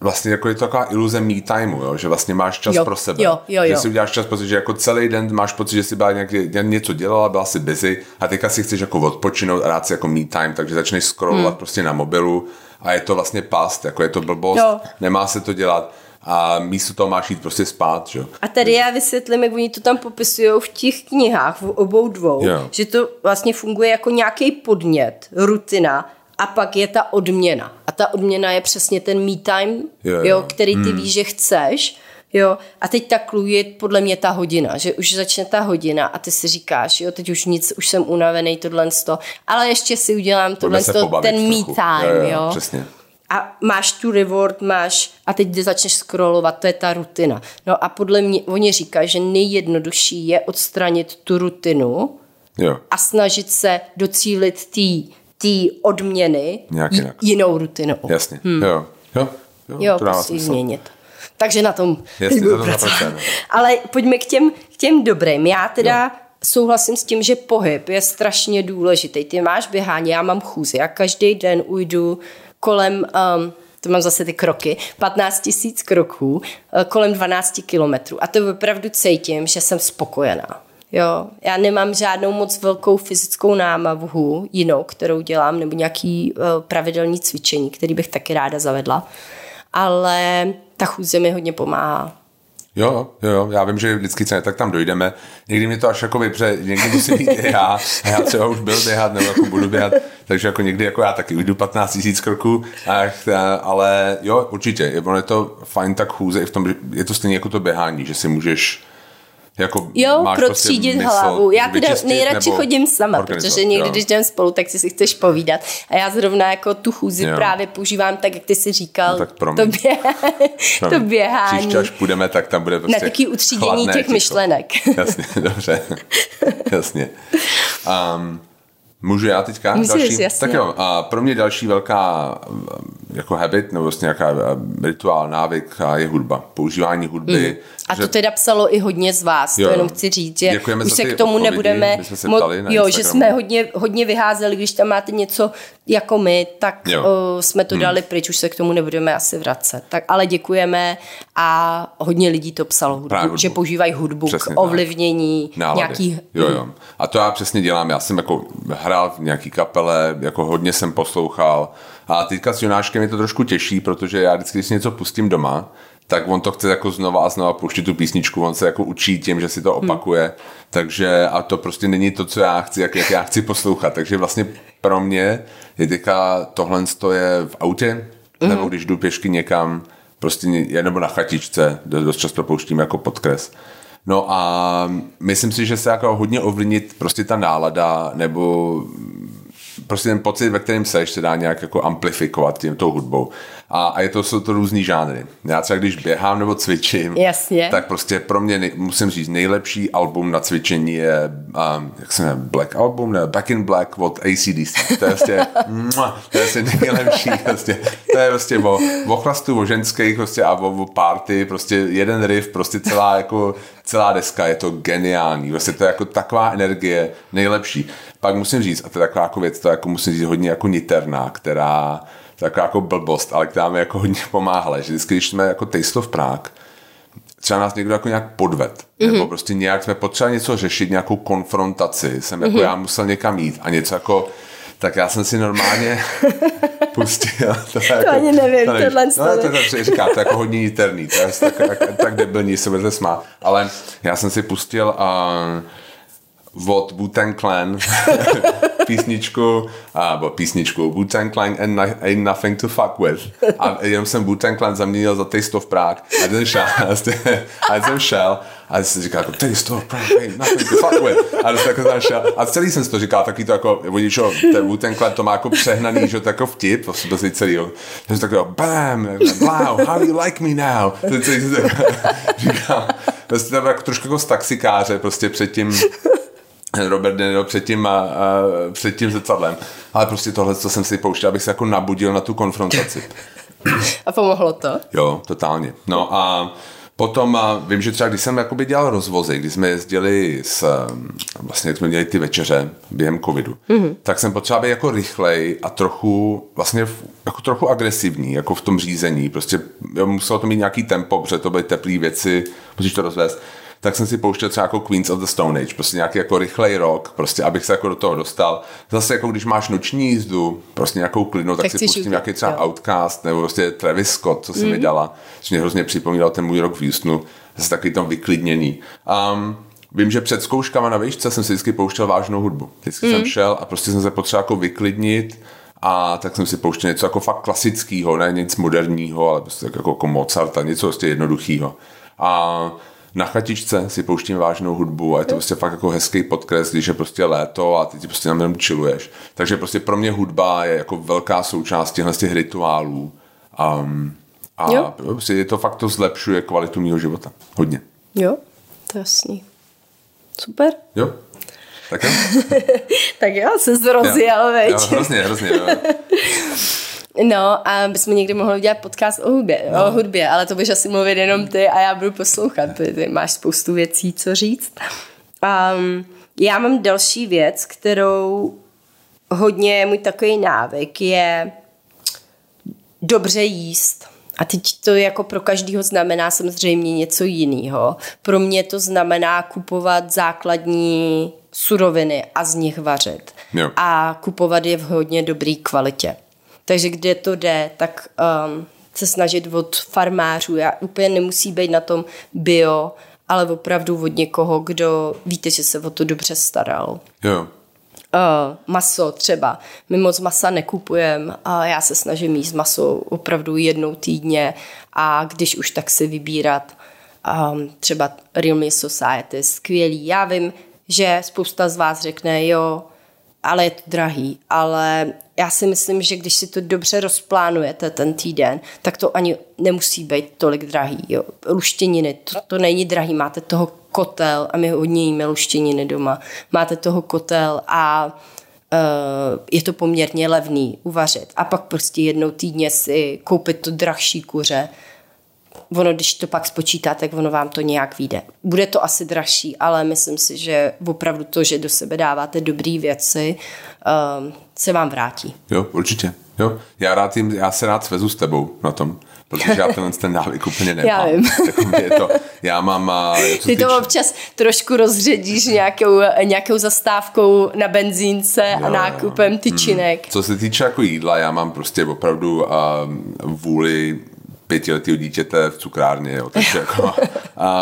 vlastně jako je to taková iluze me timeu, jo? že vlastně máš čas jo, pro sebe. Jo, jo, jo. Že si uděláš čas, protože jako celý den máš pocit, že si byla nějak, něco dělala, byla si busy a teďka si chceš jako odpočinout a dát si jako me time, takže začneš scrollovat hmm. prostě na mobilu a je to vlastně past, jako je to blbost, jo. nemá se to dělat a místo toho máš jít prostě spát. Že? A tady já vysvětlím, jak oni to tam popisují v těch knihách, v obou dvou, jo. že to vlastně funguje jako nějaký podnět, rutina, a pak je ta odměna. A ta odměna je přesně ten me time, jo, jo. Jo, který ty hmm. víš, že chceš. Jo, a teď ta clue je podle mě ta hodina, že už začne ta hodina a ty si říkáš, jo, teď už nic, už jsem unavený, tohle to, ale ještě si udělám tohle to, ten me time, jo, jo, jo. Přesně a máš tu reward, máš a teď začneš scrollovat, to je ta rutina. No a podle mě, oni říkají, že nejjednodušší je odstranit tu rutinu jo. a snažit se docílit té tý odměny Nějak jinak. jinou rutinou. Jasně, hmm. jo. Jo, jo, jo to musí změnit. Takže na tom Jasně, to Ale pojďme k těm, k těm dobrým. Já teda jo. souhlasím s tím, že pohyb je strašně důležitý. Ty máš běhání, já mám chůzi. Já každý den ujdu kolem, um, to mám zase ty kroky, 15 tisíc kroků, uh, kolem 12 kilometrů. A to opravdu cítím, že jsem spokojená. Jo, já nemám žádnou moc velkou fyzickou námavu jinou, kterou dělám, nebo nějaký uh, pravidelný cvičení, který bych taky ráda zavedla. Ale ta chůze mi hodně pomáhá. Jo, jo, já vím, že vždycky se tak tam dojdeme. Někdy mě to až jako vypře, někdy musím jít i já, a já třeba už byl běhat, nebo jako budu běhat, takže jako někdy jako já taky ujdu 15 000 kroků, ale jo, určitě, ono je to fajn tak chůze, i v tom, je to stejně jako to běhání, že si můžeš jako jo, máš protřídit prostě hlavu. Já teda nejradši chodím sama, protože někdy, jo. když jdem spolu, tak si si chceš povídat. A já zrovna jako tu chůzi jo. právě používám tak, jak ty si říkal, no, tak to, bě... to běhání. Příště, až půjdeme, tak tam bude prostě Na takové utřídění těch ticho. myšlenek. Jasně, dobře. Jasně. Um, Můžu já teďka? Můžeš, další? jasně. Tak jo, a pro mě další velká jako habit, nebo vlastně nějaká rituál, návyk je hudba. Používání hudby. Mm. A že... to teda psalo i hodně z vás, jo. to jenom chci říct, že Děkujeme už se k tomu nebudeme... se mo- jo, že jsme hodně, hodně vyházeli, když tam máte něco jako my, tak uh, jsme to hmm. dali pryč, už se k tomu nebudeme asi vracet. Tak, ale děkujeme a hodně lidí to psalo, hudbu, hudbu. že používají hudbu Přesně k ovlivnění Nálady. nějakých... Jo, jo. A to já přesně dělám, já jsem jako hrál v nějaký kapele, jako hodně jsem poslouchal a teďka s Jonáškem je to trošku těžší, protože já vždycky, když si něco pustím doma, tak on to chce jako znova a znova pouštět tu písničku, on se jako učí tím, že si to opakuje, hmm. takže a to prostě není to, co já chci, jak, jak já chci poslouchat, takže vlastně pro mě je teďka tohle je v autě, hmm. nebo když jdu pěšky někam, prostě nebo na chatičce, dost často pouštím jako podkres. No a myslím si, že se jako hodně ovlivnit prostě ta nálada nebo prostě ten pocit, ve kterém seš, se dá nějak jako amplifikovat tím tou hudbou. A, a je to, jsou to různý žánry. Já třeba když běhám nebo cvičím, Jasně. tak prostě pro mě, nej, musím říct, nejlepší album na cvičení je, um, jak se jmenuje, Black Album, ne, Back in Black od ACDC. To je prostě, to je prostě nejlepší, prostě, to je prostě o, o chlastu, o ženských prostě a o, o party, prostě jeden riff, prostě celá jako celá deska, je to geniální, vlastně to je jako taková energie nejlepší. Pak musím říct, a to je taková jako věc, to jako musím říct hodně jako niterná, která taková jako blbost, ale která mi jako hodně pomáhala, že vždycky, když jsme jako Taste of Prague, třeba nás někdo jako nějak podved, mm-hmm. nebo prostě nějak jsme potřebovali něco řešit, nějakou konfrontaci, jsem jako mm-hmm. já musel někam jít a něco jako tak já jsem si normálně pustil. To, to jako, ani nevím, to tohle no, to, to, to, říká, to je jako hodně niterný, to je tak, tak, tak debilní, se budete smát. Ale já jsem si pustil uh, od Wu-Tang Clan písničku, nebo písničku Wu-Tang Clan and Ain't Nothing to Fuck With. A jenom jsem Wu-Tang Clan zaměnil za Taste of Prague. A jsem šel, a jsem šel a jsem říkal jako Taste of Prague ain't nothing to fuck with. A, jako šel, a celý jsem si to říkal, taky to jako, oni, čo, ten Wu-Tang Clan to má jako přehnaný, že to jako vtip, to si celý, jsem tak jako, bam, wow, how you like me now? To celý jsem říkal, prostě tam jako trošku jako z taxikáře, prostě předtím Robert De Niro před tím, a, a, před tím zrcadlem. Ale prostě tohle, co jsem si pouštěl, abych se jako nabudil na tu konfrontaci. A pomohlo to? Jo, totálně. No a Potom a vím, že třeba když jsem jakoby dělal rozvozy, když jsme jezdili s, vlastně jak jsme měli ty večeře během covidu, mm-hmm. tak jsem potřeboval být jako rychlej a trochu, vlastně jako trochu agresivní, jako v tom řízení. Prostě muselo to mít nějaký tempo, protože to byly teplé věci, musíš to rozvést tak jsem si pouštěl třeba jako Queens of the Stone Age, prostě nějaký jako rychlej rok, prostě abych se jako do toho dostal. Zase jako když máš noční jízdu, prostě nějakou klidnou, tak, tak si pustím nějaký třeba jo. Outcast nebo prostě Travis Scott, co si mm. mi dala, což mě hrozně připomínal ten můj rok v Houstonu, zase takový tam vyklidněný. Um, Vím, že před zkouškama na výšce jsem si vždycky pouštěl vážnou hudbu. Vždycky mm. jsem šel a prostě jsem se potřeboval jako vyklidnit a tak jsem si pouštěl něco jako fakt klasického, ne nic moderního, ale prostě jako, jako Mozarta, něco prostě jednoduchého. A na chatičce si pouštím vážnou hudbu a je to prostě fakt jako hezký podkres, když je prostě léto a ty prostě na jenom chilluješ. Takže prostě pro mě hudba je jako velká součást těchto těch rituálů. Um, a jo. prostě je to fakt to zlepšuje kvalitu mého života. Hodně. Jo, to je jasný. Super. Jo. Tak jo. tak jo, se zrozjel, veď. Jo, hrozně, hrozně. Jo. No a bychom někdy mohli udělat podcast o hudbě, no. o hudbě, ale to budeš asi mluvit jenom ty a já budu poslouchat, protože ty máš spoustu věcí, co říct. Um, já mám další věc, kterou hodně můj takový návyk je dobře jíst. A teď to jako pro každého znamená samozřejmě něco jiného. Pro mě to znamená kupovat základní suroviny a z nich vařit. Jo. A kupovat je v hodně dobré kvalitě. Takže kde to jde, tak um, se snažit od farmářů. Já úplně nemusí být na tom bio, ale opravdu od někoho, kdo víte, že se o to dobře staral. Jo. Uh, maso třeba. My moc masa nekupujeme a já se snažím jíst maso opravdu jednou týdně a když už tak si vybírat um, třeba Real Meal Society, skvělý. Já vím, že spousta z vás řekne, jo, ale je to drahý. Ale já si myslím, že když si to dobře rozplánujete ten týden, tak to ani nemusí být tolik drahý. Jo. Luštěniny, to, to není drahý, máte toho kotel a my hodně jíme luštěniny doma. Máte toho kotel a uh, je to poměrně levný uvařit. A pak prostě jednou týdně si koupit to drahší kuře, ono, když to pak spočítáte, tak ono vám to nějak vyjde. Bude to asi dražší, ale myslím si, že opravdu to, že do sebe dáváte dobré věci, um, se vám vrátí. Jo, určitě. Jo. Já, rád jim, já se rád svezu s tebou na tom, protože já tenhle ten návyk úplně nemám. Já vím. je to, já mám... A, Ty to občas trošku rozředíš nějakou, nějakou zastávkou na benzínce jo, a nákupem tyčinek. Hmm. Co se týče jako jídla, já mám prostě opravdu uh, vůli pětiletého dítěte v cukrárně, jo, takže jako,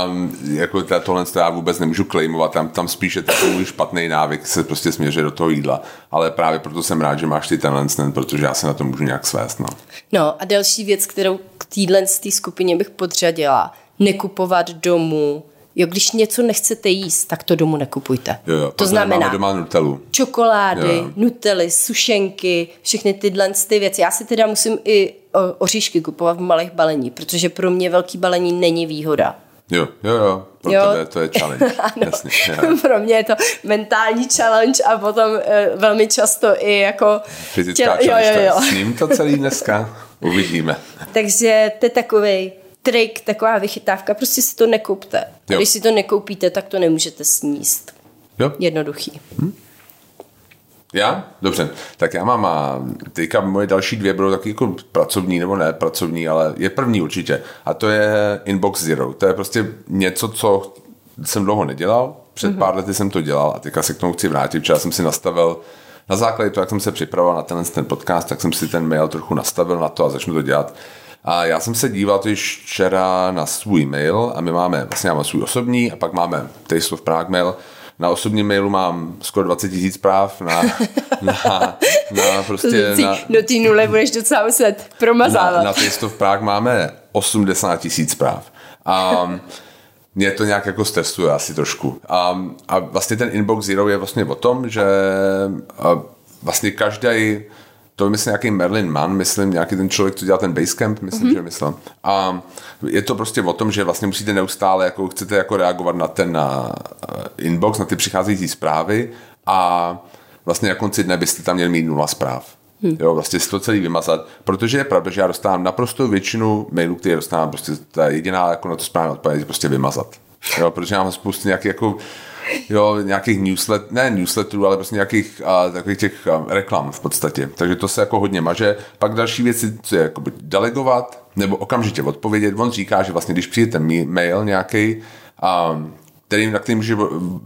um, jako tohle já vůbec nemůžu claimovat, tam, tam spíše můj špatný návyk se prostě směřuje do toho jídla, ale právě proto jsem rád, že máš ty tenhle, protože já se na to můžu nějak svést, no. No a další věc, kterou k téhle skupině bych podřadila, nekupovat domů Jo, když něco nechcete jíst, tak to domů nekupujte. Jo, jo, to znamená doma nutelu. čokolády, jo. nutely, sušenky, všechny tyhle ty věci. Já si teda musím i oříšky kupovat v malých balení, protože pro mě velký balení není výhoda. Jo, jo, jo, pro jo. tebe to je challenge. Jasně, jo. pro mě je to mentální challenge a potom uh, velmi často i jako... Fyzická těl... challenge, jo, jo, jo. s ním to celý dneska uvidíme. Takže to je takový trik, taková vychytávka, prostě si to nekupte. Jo. Když si to nekoupíte, tak to nemůžete sníst. Jo. Jednoduchý. Hm? Já? Dobře. Tak já mám a teďka moje další dvě budou taky jako pracovní, nebo ne pracovní, ale je první určitě. A to je Inbox Zero. To je prostě něco, co jsem dlouho nedělal. Před mm-hmm. pár lety jsem to dělal a teďka se k tomu chci vrátit. Včera jsem si nastavil na základě toho, jak jsem se připravoval na tenhle ten podcast, tak jsem si ten mail trochu nastavil na to a začnu to dělat. A já jsem se díval již včera na svůj mail a my máme, vlastně máme svůj osobní a pak máme Taste of Prague mail. Na osobním mailu mám skoro 20 tisíc zpráv, na, na, na prostě... Na, do té nule budeš docela muset promazávat. Na, na Taste of Prague máme 80 tisíc zpráv. A mě to nějak jako stresuje asi trošku. A, a vlastně ten Inbox Zero je vlastně o tom, že vlastně každý to myslím nějaký Merlin Mann, myslím, nějaký ten člověk, co dělá ten Basecamp, myslím, mm-hmm. že myslel. A je to prostě o tom, že vlastně musíte neustále, jako chcete jako reagovat na ten na eh, inbox, na ty přicházející zprávy a vlastně na konci dne byste tam měli mít nula zpráv. Hmm. Jo, vlastně si to celý vymazat, protože je pravda, že já dostávám naprosto většinu mailů, které dostávám, prostě ta jediná jako na to správně odpověď, prostě vymazat. Jo, protože mám spoustu nějakých jako jo, nějakých newslet, ne newsletterů, ale prostě nějakých a, takových těch a, reklam v podstatě. Takže to se jako hodně maže. Pak další věci, co je jako delegovat, nebo okamžitě odpovědět. On říká, že vlastně když přijde ten mail nějaký, který, na který může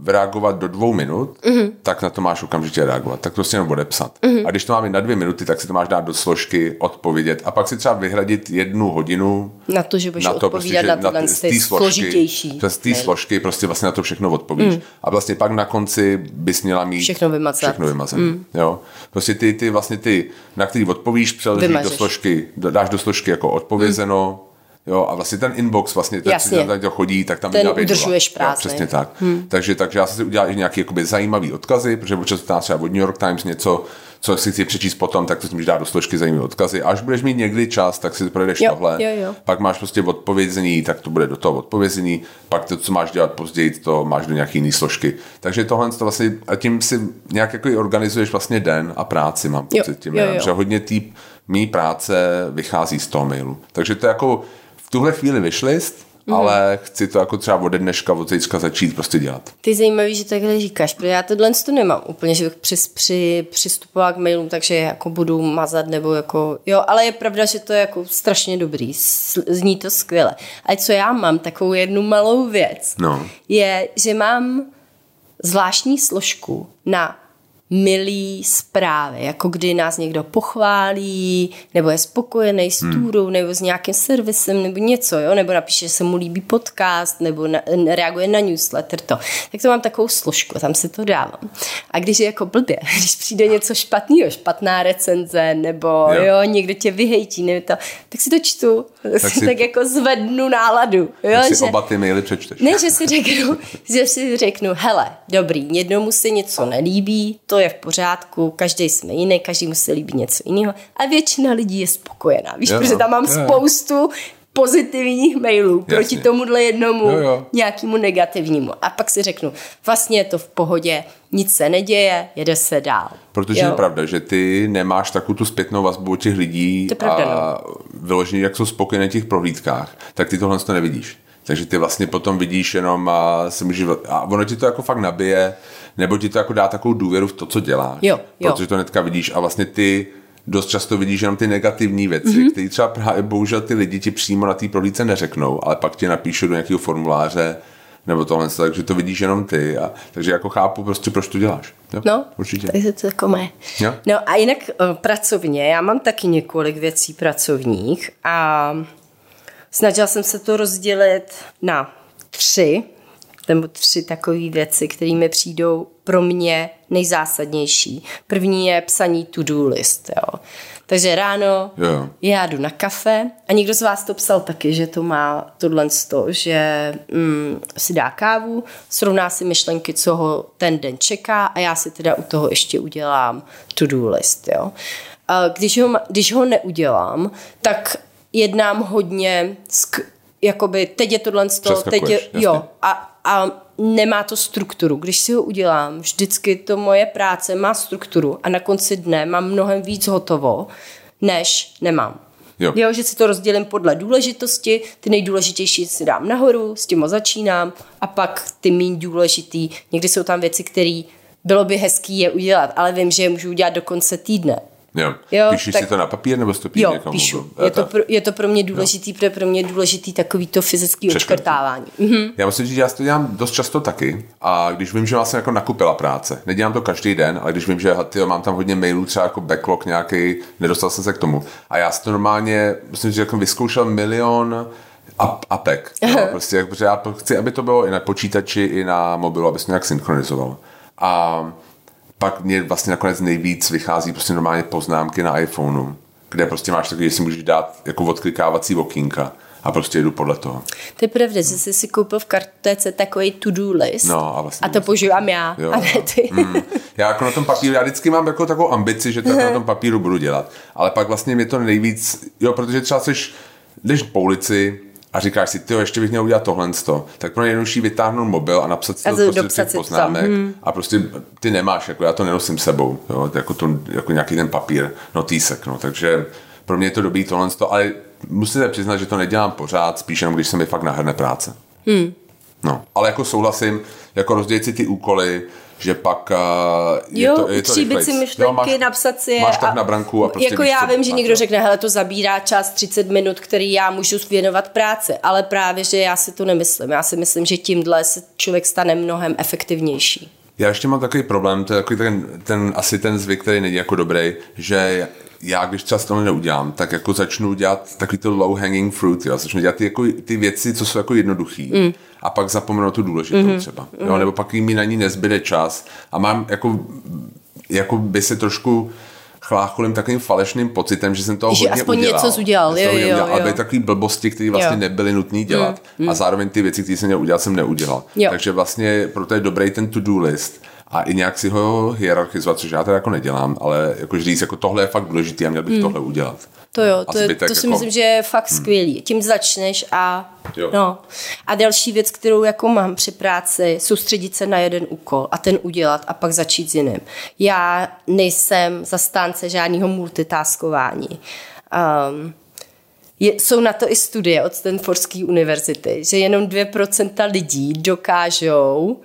reagovat do dvou minut, mm-hmm. tak na to máš okamžitě reagovat. Tak to si jenom odepsat. Mm-hmm. A když to máme na dvě minuty, tak si to máš dát do složky, odpovědět a pak si třeba vyhradit jednu hodinu na to, že budeš na to, odpovídat prostě, na, na ty složitější. Z té složky prostě vlastně na to všechno odpovíš. Mm. A vlastně pak na konci bys měla mít všechno vymazat. Všechno vymazat. Mm. Jo. Prostě ty, ty vlastně ty, na který odpovíš, přeložíš do složky, dáš do složky jako odpovězeno, mm Jo, a vlastně ten inbox, vlastně ten, Jasně. ten to chodí, tak tam ten udržuješ práci. přesně tak. Hmm. Takže, takže já jsem si udělal i nějaké jakoby, zajímavé odkazy, protože občas to třeba od New York Times něco, co si chci přečíst potom, tak to si můžeš dát do složky zajímavé odkazy. Až budeš mít někdy čas, tak si projdeš jo, tohle. Jo, jo. Pak máš prostě odpovězení, tak to bude do toho odpovězení. Pak to, co máš dělat později, to máš do nějaké jiné složky. Takže tohle to vlastně, a tím si nějak jako organizuješ vlastně den a práci, mám pocit tím. Jo, jo, jo. Že hodně týp mý práce vychází z toho mailu. Takže to je jako tuhle chvíli wishlist, mm. ale chci to jako třeba ode dneška, od zítřka začít prostě dělat. Ty zajímavý, že takhle říkáš, protože já tohle to nemám úplně, že bych při, při, přistupovala k mailům, takže jako budu mazat nebo jako, jo, ale je pravda, že to je jako strašně dobrý, zní to skvěle. A co já mám, takovou jednu malou věc, no. je, že mám zvláštní složku na milý zprávy, jako kdy nás někdo pochválí, nebo je spokojený s túrou, nebo s nějakým servisem, nebo něco, jo? nebo napíše, že se mu líbí podcast, nebo na, reaguje na newsletter, to. Tak to mám takovou složku, tam si to dávám. A když je jako blbě, když přijde něco špatného, špatná recenze, nebo jo, jo někdo tě vyhejtí, nebo to, tak si to čtu, tak, tak, si, tak jako zvednu náladu. Jo? Tak si že, oba ty maily přečteš. ne, že si řeknu, že si řeknu, hele, dobrý, jednomu se něco nelíbí, to je v pořádku, každý jsme jiný, každý mu se líbí něco jiného a většina lidí je spokojená. Víš, Jo, protože tam mám jo, jo. spoustu pozitivních mailů proti Jasně. tomuhle jednomu Jo, jo. nějakému negativnímu. A pak si řeknu, vlastně je to v pohodě, nic se neděje, jede se dál. Protože Jo. je pravda, že ty nemáš takovou tu zpětnou vazbu od těch lidí To pravda, no. a vyloženě, jak jsou spokojení na těch prohlídkách, tak ty tohle to nevidíš. Takže ty vlastně potom vidíš jenom a, si můžeš, a ono ti to jako fakt nabije, nebo ti to jako dá takovou důvěru v to, co děláš. Jo, jo. Protože to hnedka vidíš a vlastně ty dost často vidíš jenom ty negativní věci, Mhm. mm-hmm. které třeba právě bohužel ty lidi ti přímo na té prohlídce neřeknou, ale pak ti napíšou do nějakého formuláře nebo tohle, takže to vidíš jenom ty. A, takže jako chápu prostě, proč to děláš. Jo? No, Určitě. takže to jako mé. Jo? No a jinak eh, pracovně, já mám taky několik věcí pracovních a snažila jsem se to rozdělit na tři, nebo tři takové věci, které mi přijdou pro mě nejzásadnější. První je psaní to-do list. Jo. Takže ráno Jo. já jdu na kafe a někdo z vás to psal taky, že to má tohle to, že mm, si dá kávu, srovná si myšlenky, co ho ten den čeká a já si teda u toho ještě udělám to-do list. Jo. A když, ho, když ho neudělám, tak jednám hodně, sk, jakoby teď je tohle to, teď je, jasně. jo, a, a nemá to strukturu. Když si ho udělám, vždycky to moje práce má strukturu a na konci dne mám mnohem víc hotovo, než nemám. Jo. jo, že si to rozdělím podle důležitosti, ty nejdůležitější si dám nahoru, s tím ho začínám a pak ty méně důležitý, někdy jsou tam věci, které bylo by hezký je udělat, ale vím, že je můžu udělat do konce týdne. Jo. Jo, Píšeš tak- si to na papír nebo si to píšeš Jo, někam? píšu. Jo, Je to, pro, je to pro mě důležitý, protože pro mě je důležitý takový to fyzický odškrtávání. Mhm. Já musím říct, že já to dělám dost často taky a když vím, že vlastně jako nakupila práce, nedělám to každý den, ale když vím, že tyjo, mám tam hodně mailů, třeba jako backlog nějaký, nedostal jsem se k tomu. A já si to normálně, myslím, že jako vyzkoušel milion ap- apek. Jo, prostě, jak- protože já chci, aby to bylo i na počítači, i na mobilu, aby se nějak synchronizovalo. A pak mě vlastně nakonec nejvíc vychází prostě normálně poznámky na iPhoneu, kde prostě máš takový, že si můžeš dát jako odklikávací okýnka a prostě jdu podle toho. To je pravda, že jsi si koupil v kartece takový to-do list No, a vlastně a to používám já, Jo, a ne ty. Mm. Já jako na tom papíru, já vždycky mám jako takovou ambici, že to jako na tom papíru budu dělat. Ale pak vlastně mě to nejvíc, jo, protože třeba jsi, jdeš po ulici a říkáš si, ty ještě bych měl udělat tohle, tak pro mě je jednodušší vytáhnout mobil a napsat si A to prostě těch si poznámek. A prostě ty nemáš, jako já to nenosím sebou, jo, jako, to, jako nějaký ten papír, notýsek, no, takže pro mě je to dobrý tohle, ale musím se přiznat, že to nedělám pořád, spíš jenom, když se mi fakt nahrne práce. Hmm. No, ale jako souhlasím, jako rozdělit si ty úkoly, že pak uh, je Jo, to, je to rychlejc. si myšlenky, máš, napsat si je. Máš tak a- na branku a prostě Jako já vím, že někdo jo. řekne, hele, to zabírá čas 30 minut, který já můžu věnovat práci, ale právě, že já si to nemyslím. Já si myslím, že tímhle se člověk stane mnohem efektivnější. Já ještě mám takový problém, to je takový ten, ten, asi ten zvyk, který není jako dobrý, že já, když třeba to neudělám, tak jako začnu dělat takový to low hanging fruit, jo? začnu dělat ty, jako, ty věci, co jsou jako jednoduchý mm. a pak zapomenu tu důležitou Mhm. mm. třeba, jo? nebo pak mi na ní nezbyde čas a mám jako, jako by se trošku chlácholím takovým falešným pocitem, že jsem toho Že hodně aspoň udělal. něco udělal, jo, jo, udělal, jo. Ale byly takový blbosti, které vlastně Jo. nebyly nutné dělat a zároveň ty věci, které jsem měl udělat, jsem neudělal. Jo. Takže vlastně proto je dobrý ten to-do list a i nějak si ho hierarchizovat, což já teda jako nedělám, ale jako říct, jako tohle je fakt důležitý a měl bych tohle udělat. To jo, to, je, to si jako- myslím, že je fakt skvělý. Tím začneš a Jo. no. A další věc, kterou jako mám při práci, soustředit se na jeden úkol a ten udělat a pak začít s jiným. Já nejsem zastánce žádného multitaskování. Um, je, jsou na to i studie od Stanfordské univerzity, že jenom 2% lidí dokážou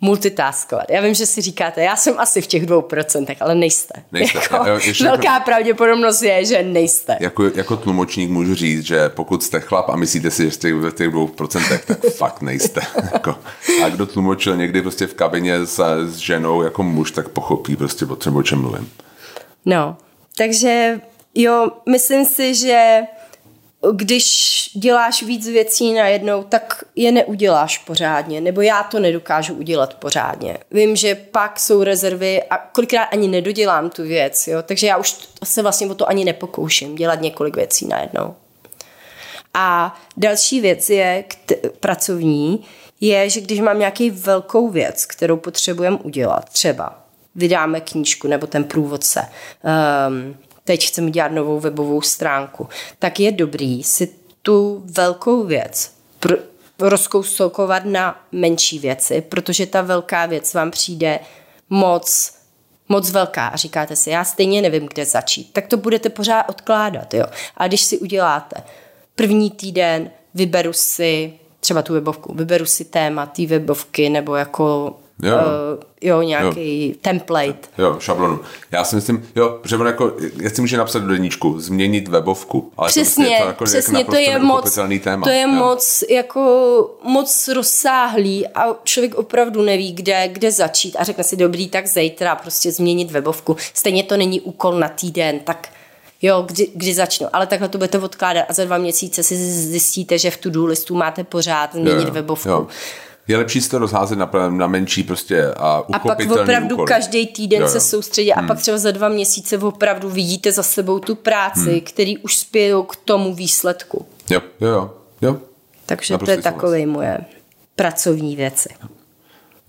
multitaskovat. Já vím, že si říkáte, já jsem asi v těch dvou procentech, ale nejste. Nejste. Jako, Jo, ještě velká jako- pravděpodobnost je, že nejste. Jako, jako tlumočník můžu říct, že pokud jste chlap a myslíte si, že jste v těch dvou procentech, tak fakt nejste. Jako, a kdo tlumočil někdy prostě v kabině s, s ženou jako muž, tak pochopí prostě o čem, o čem mluvím. No, takže jo, myslím si, že když děláš víc věcí najednou, tak je neuděláš pořádně, nebo já to nedokážu udělat pořádně. Vím, že pak jsou rezervy a kolikrát ani nedodělám tu věc, jo? takže já už se vlastně o to ani nepokouším, dělat několik věcí najednou. A další věc je kt- pracovní, je, že když mám nějaký velkou věc, kterou potřebujeme udělat, třeba vydáme knížku nebo ten průvodce, um, teď chceme dělat novou webovou stránku, tak je dobrý si tu velkou věc pr- rozkousokovat na menší věci, protože ta velká věc vám přijde moc moc velká a říkáte si, já stejně nevím, kde začít, tak to budete pořád odkládat. Jo? A když si uděláte první týden, vyberu si třeba tu webovku, vyberu si téma té webovky nebo jako Jo. uh, jo nějaký jo. template. Jo, šablonu. Já si myslím, jo, že on jako, já si může napsat do deníčku, změnit webovku. Ale Přesně, to, prostě je to, jako, přesně, jako to je moc, téma. to je jo. moc, jako, moc rozsáhlý a člověk opravdu neví, kde, kde začít a řekne si, dobrý, tak zítra prostě změnit webovku. Stejně to není úkol na týden, tak jo, kdy, kdy začnu. Ale takhle to budete odkládat a za dva měsíce si zjistíte, že v tu listu máte pořád změnit Jo, jo, webovku. jo. Je lepší si to rozházet na, na menší prostě a A pak opravdu úkoly. každý týden Jo, se jo. soustředí a pak třeba za dva měsíce opravdu vidíte za sebou tu práci, Hmm. který už spějou k tomu výsledku. Jo, jo, jo. jo. Takže Naprostý to je takové moje pracovní věci.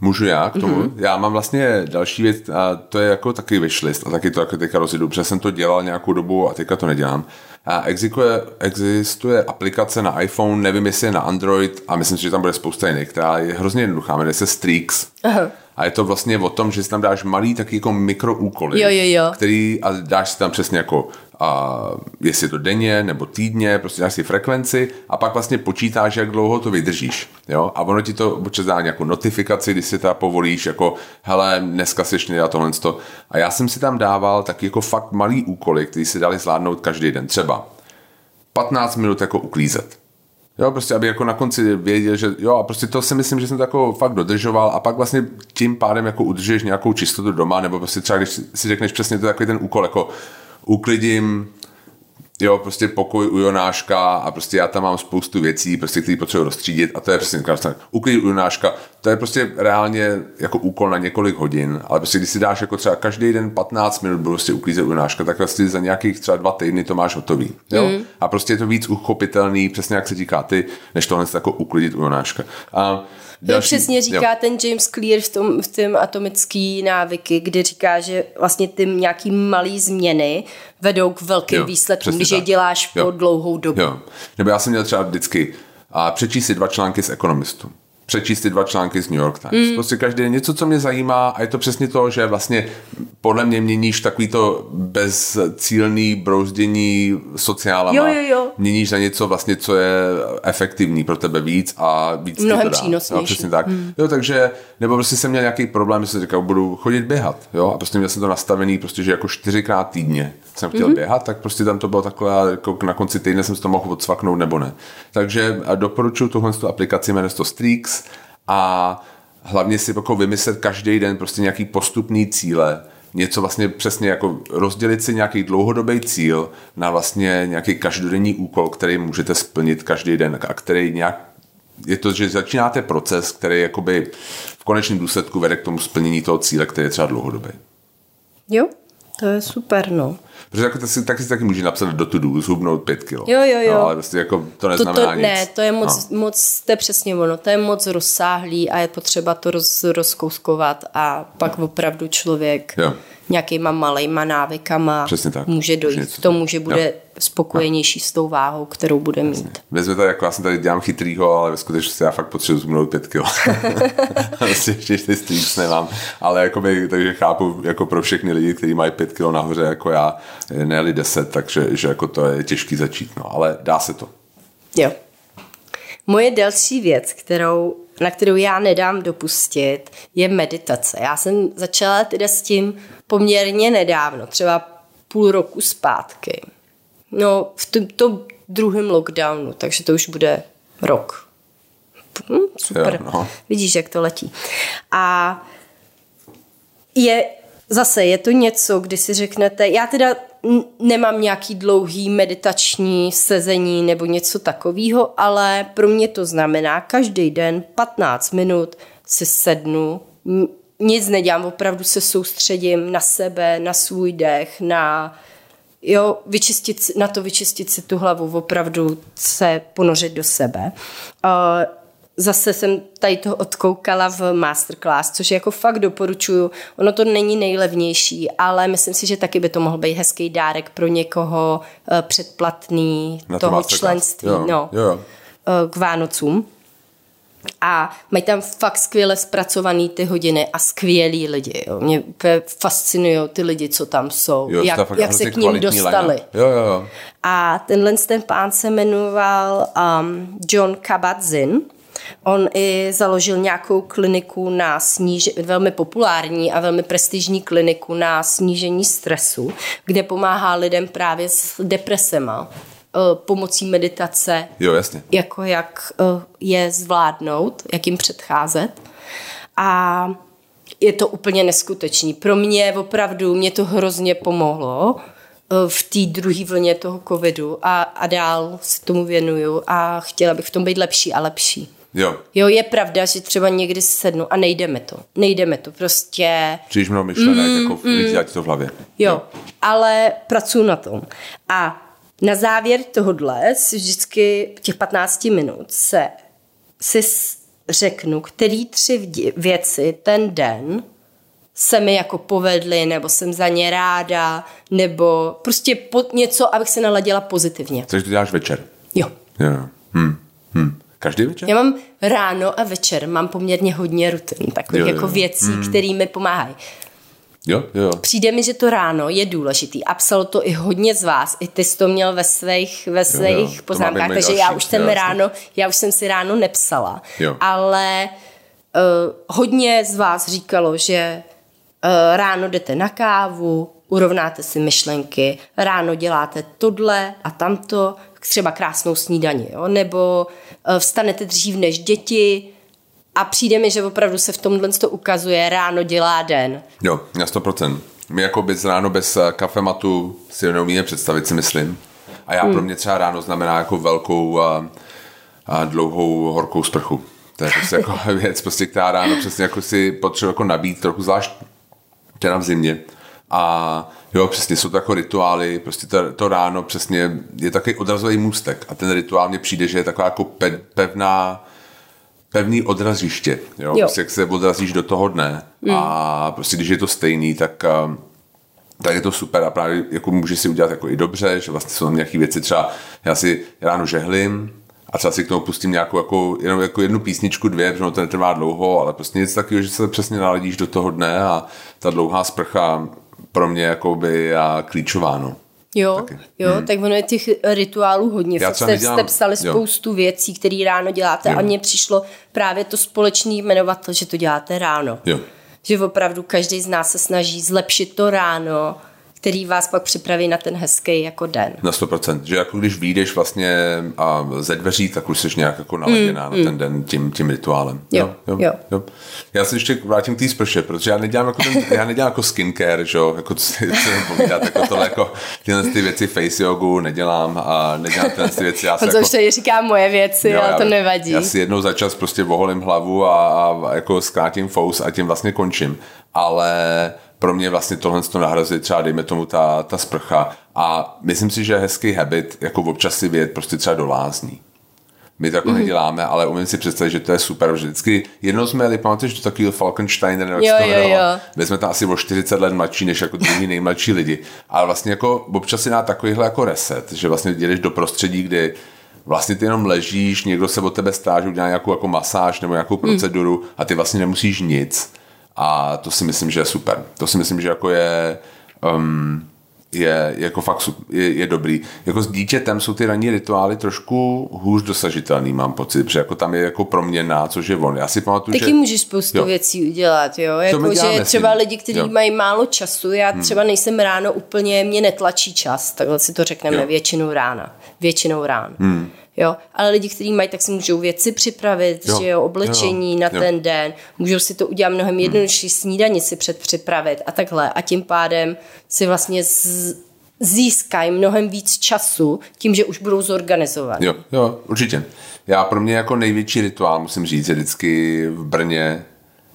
Můžu já k tomu? Mhm. Mm-hmm. Já mám vlastně další věc, a to je jako taky wishlist a taky to jako teďka rozjedu, protože jsem to dělal nějakou dobu a teďka to nedělám. A existuje, existuje aplikace na iPhone, nevím jestli je na Android a myslím si, že tam bude spousta jiných, která je hrozně jednoduchá, jmenuje se Streaks. Aha. A je to vlastně o tom, že si tam dáš malý taky jako mikroúkoly, Jo, jo, jo. který a dáš si tam přesně jako a jestli je to denně nebo týdně, prostě dáš si frekvenci a pak vlastně počítáš, jak dlouho to vydržíš. Jo? A ono ti to občas dá nějakou notifikaci, když si teda povolíš, jako hele, dneska si ještě nedá tohle. to. A já jsem si tam dával taky jako fakt malý úkoly, který si dali zvládnout každý den. Třeba 15 minut jako uklízet. Jo, prostě aby jako na konci věděl, že jo, a prostě to si myslím, že jsem to jako fakt dodržoval a pak vlastně tím pádem jako udržuješ nějakou čistotu doma, nebo prostě třeba když si řekneš přesně to takový ten úkol, jako uklidím jo, prostě pokoj u Jonáška a prostě já tam mám spoustu věcí, prostě, které potřebuji rozstřídit a to je přesně krásné. Uklid u Jonáška, to je prostě reálně jako úkol na několik hodin, ale prostě když si dáš jako třeba každý den 15 minut budu prostě uklízet u Jonáška, tak vlastně za nějakých třeba dva týdny to máš hotový. Jo? Mm. A prostě je to víc uchopitelný, přesně jak se říká ty, než tohle jako uklidit u Jonáška. A Jak přesně říká ten James Clear v tom, v tom atomický návyky, kdy říká, že vlastně ty nějaký malý změny vedou k velkým Jo, výsledkům, když je tak. děláš Jo. po dlouhou dobu. Jo. Nebo já jsem měl třeba vždycky a přečíst si dva články z Economistu. Přečíst si dva články z New York Times. Mm. Prostě každý den něco, co mě zajímá a je to přesně to, že vlastně podle mě měníš takový to bezcílný brouzdění sociálama. Jo, jo, jo. Měníš za něco vlastně, co je efektivní pro tebe víc a víc Mnohem přínosnější. Jo, přesně tak. Mm. Jo, takže, nebo prostě jsem měl nějaký problém, že jsem říkal, budu chodit běhat. Jo, a prostě měl jsem to nastavený, prostě, že jako čtyřikrát týdně jsem chtěl mm-hmm. běhat, tak prostě tam to bylo takhle, jako na konci týdne jsem si to mohl odsvaknout nebo ne. Takže doporučuji tuhle tu aplikaci, jmenuje se to Streaks a hlavně si jako vymyslet každý den prostě nějaký postupný cíle, něco vlastně přesně jako rozdělit si nějaký dlouhodobý cíl na vlastně nějaký každodenní úkol, který můžete splnit každý den a který nějak je to, že začínáte proces, který jakoby v konečném důsledku vede k tomu splnění toho cíle, který je třeba dlouhodobý. Jo, to je super, no. Protože jako to si, taky si taky může napsat do to do, zhubnout pět kilo. Jo, jo, jo. No, ale prostě jako to To, neznamená to, nic. ne, to je moc, no. moc, to je přesně ono, to je moc rozsáhlý a je potřeba to roz, rozkouskovat a pak opravdu člověk Jo. nějakýma malejma návykama Přesně tak. může Může dojít k tomu, že bude Jo. Spokojenější s tou váhou, kterou bude mít. Vezme to jako já jsem tady dělám chytrýho, ale ve skutečnosti já fakt potřebuji zhubnout pět kilo. prostě ještě ty streaks nemám. Ale jakoby, takže chápu jako pro všechny lidi, kteří mají pět kilo nahoře jako já, ne deset, takže že jako to je těžký začít. No, ale dá se to. Jo. Moje další věc, kterou na kterou já nedám dopustit, je meditace. Já jsem začala teda s tím poměrně nedávno, třeba půl roku zpátky. No, v tom, tom druhém lockdownu, takže to už bude rok. Hm, super. Jo, no. Vidíš, jak to letí. A je zase, je to něco, kdy si řeknete, já teda nemám nějaký dlouhý meditační sezení nebo něco takového, ale pro mě to znamená každý den 15 minut si sednu, nic nedělám, opravdu se soustředím na sebe, na svůj dech, na jo, vyčistit, na to vyčistit si tu hlavu, opravdu se ponořit do sebe. Uh, zase jsem tady to odkoukala v masterclass, což jako fakt doporučuju. Ono to není nejlevnější, ale myslím si, že taky by to mohl být hezký dárek pro někoho uh, předplatný Na to toho masterclass. členství Jo, no, jo, uh, k Vánocům. A mají tam fakt skvěle zpracovaný ty hodiny a skvělí lidi. Jo. Mě fascinují ty lidi, co tam jsou. Jo, jak jak se hrozně k ním dostali. Jo, jo, jo. A tenhle ten pán se jmenoval um, John Kabat-Zinn. On i založil nějakou kliniku na snížení, velmi populární a velmi prestižní kliniku na snížení stresu, kde pomáhá lidem právě s depresema pomocí meditace, Jo, jasně. jako jak eh, je zvládnout, jak jim předcházet. A je to úplně neskutečný. Pro mě opravdu, mě to hrozně pomohlo eh, v té druhé vlně toho covidu a, a dál se tomu věnuju a chtěla bych v tom být lepší a lepší. Jo, Jo, je pravda, že třeba někdy sednu a nejde mi to. Nejde mi to, prostě příliš mnoho myšlenek, mm, jako mm. to v hlavě. Jo, ale pracuji na tom. A na závěr tohohle si vždycky těch 15 minut se si řeknu, který tři věci ten den se mi jako povedly, nebo jsem za ně ráda, nebo prostě po, něco, abych se naladila pozitivně. Což to děláš večer. Jo. Jo. Hm, hm. Každý večer? Já mám ráno a večer, mám poměrně hodně rutin, takových Jo, jo, jako jo. věcí, mm. které mi pomáhají. Jo, jo, jo. Přijde mi, že to ráno je důležitý a psalo to i hodně z vás. I ty jsi to měl ve svých, ve svých to poznámkách, máme my takže já už jsem jo, ráno, já už jsem si ráno nepsala. Jo. Ale uh, hodně z vás říkalo, že uh, ráno jdete na kávu, urovnáte si myšlenky, ráno děláte tohle a tamto, třeba krásnou snídaní, jo? nebo uh, vstanete dřív než děti a přijde mi, že opravdu se v tomhle to ukazuje, ráno dělá den. Jo, na 100%. My jako bez ráno bez eh, kafematu si neumíme představit, si myslím. A já hmm. pro mě třeba ráno znamená jako velkou a, a dlouhou horkou sprchu. To je prostě jako věc, prostě, která ráno přesně jako si potřebuje jako nabít trochu zvlášť teda v zimě. A jo, přesně jsou to jako rituály, prostě to, to ráno přesně je takový odrazový můstek a ten rituál mně přijde, že je taková jako pe, pevná, pevný odraziště, jo? Jo. Prostě jak se odrazíš do toho dne mm. a prostě když je to stejný, tak um, tak je to super a právě jako může si udělat jako i dobře, že vlastně jsou tam nějaké věci, třeba já si ráno žehlím a třeba si k tomu pustím nějakou jako, jenom jako jednu písničku, dvě, protože to netrvá dlouho, ale prostě něco takového, že se přesně naladíš do toho dne a ta dlouhá sprcha pro mě jako by a klíčová, no. Jo, Taky. jo, hmm. tak ono je těch rituálů hodně. Já Jste, nedělám- jste psali jo. spoustu věcí, které ráno děláte Jo. a mně přišlo právě to společný jmenovatel, že to děláte ráno. Jo. Že opravdu každý z nás se snaží zlepšit to ráno, který vás pak připraví na ten hezký jako den. Na 100%, že jako když vyjdeš vlastně a ze dveří, tak už jsi nějak jako naladěná mm, na ten den tím, tím rituálem. Jo, jo. jo. Já se ještě vrátím k té sprše, protože já nedělám jako, ten, já nedělám jako skincare, že jo, jako co povídat, jako tohle jako tyhle ty věci face jogu nedělám a nedělám tyhle ty věci. Já se jako, už říká moje věci, Jo, ale já- to nevadí. Já si jednou za čas prostě voholím hlavu a, a jako zkrátím fous a tím vlastně končím. Ale pro mě vlastně tohle to nahrazuje třeba, dejme tomu, ta, ta sprcha. A myslím si, že je hezký habit, jako občas si vyjet prostě třeba do lázní. My to jako Mhm. mm-hmm. neděláme, ale umím si představit, že to je super, že vždycky jednou jsme jeli, pamatuješ, do takového Falkensteiner, nebo jak Jo, jo, jo. My jsme tam asi o 40 let mladší, než jako druhý nejmladší lidi. Ale vlastně jako občas si dá takovýhle jako reset, že vlastně jdeš do prostředí, kdy vlastně ty jenom ležíš, někdo se od tebe stáže, udělá nějakou jako masáž nebo nějakou proceduru a ty vlastně nemusíš nic. A to si myslím, že je super. To si myslím, že jako je um, je jako fakt je, je dobrý. Jako s dítětem jsou ty ranní rituály trošku hůř dosažitelný, mám pocit, protože jako tam je jako proměna, což je on. Já si pamatuju, Taky že... můžeš spoustu Jo. věcí udělat, jo. Jako, že třeba lidi, kteří mají málo času, já třeba nejsem ráno úplně, mě netlačí čas, takhle si to řekneme Jo. většinou rána. Většinou rán. Jo, ale lidi, kteří mají, tak si můžou věci připravit, Jo. že jo, oblečení Jo. na Jo. ten den, můžou si to udělat mnohem jednodušší, snídaní si předpřipravit a takhle. A tím pádem si vlastně z, získají mnohem víc času tím, že už budou zorganizovaní. Jo, jo, určitě. Já pro mě jako největší rituál, musím říct, je vždycky v Brně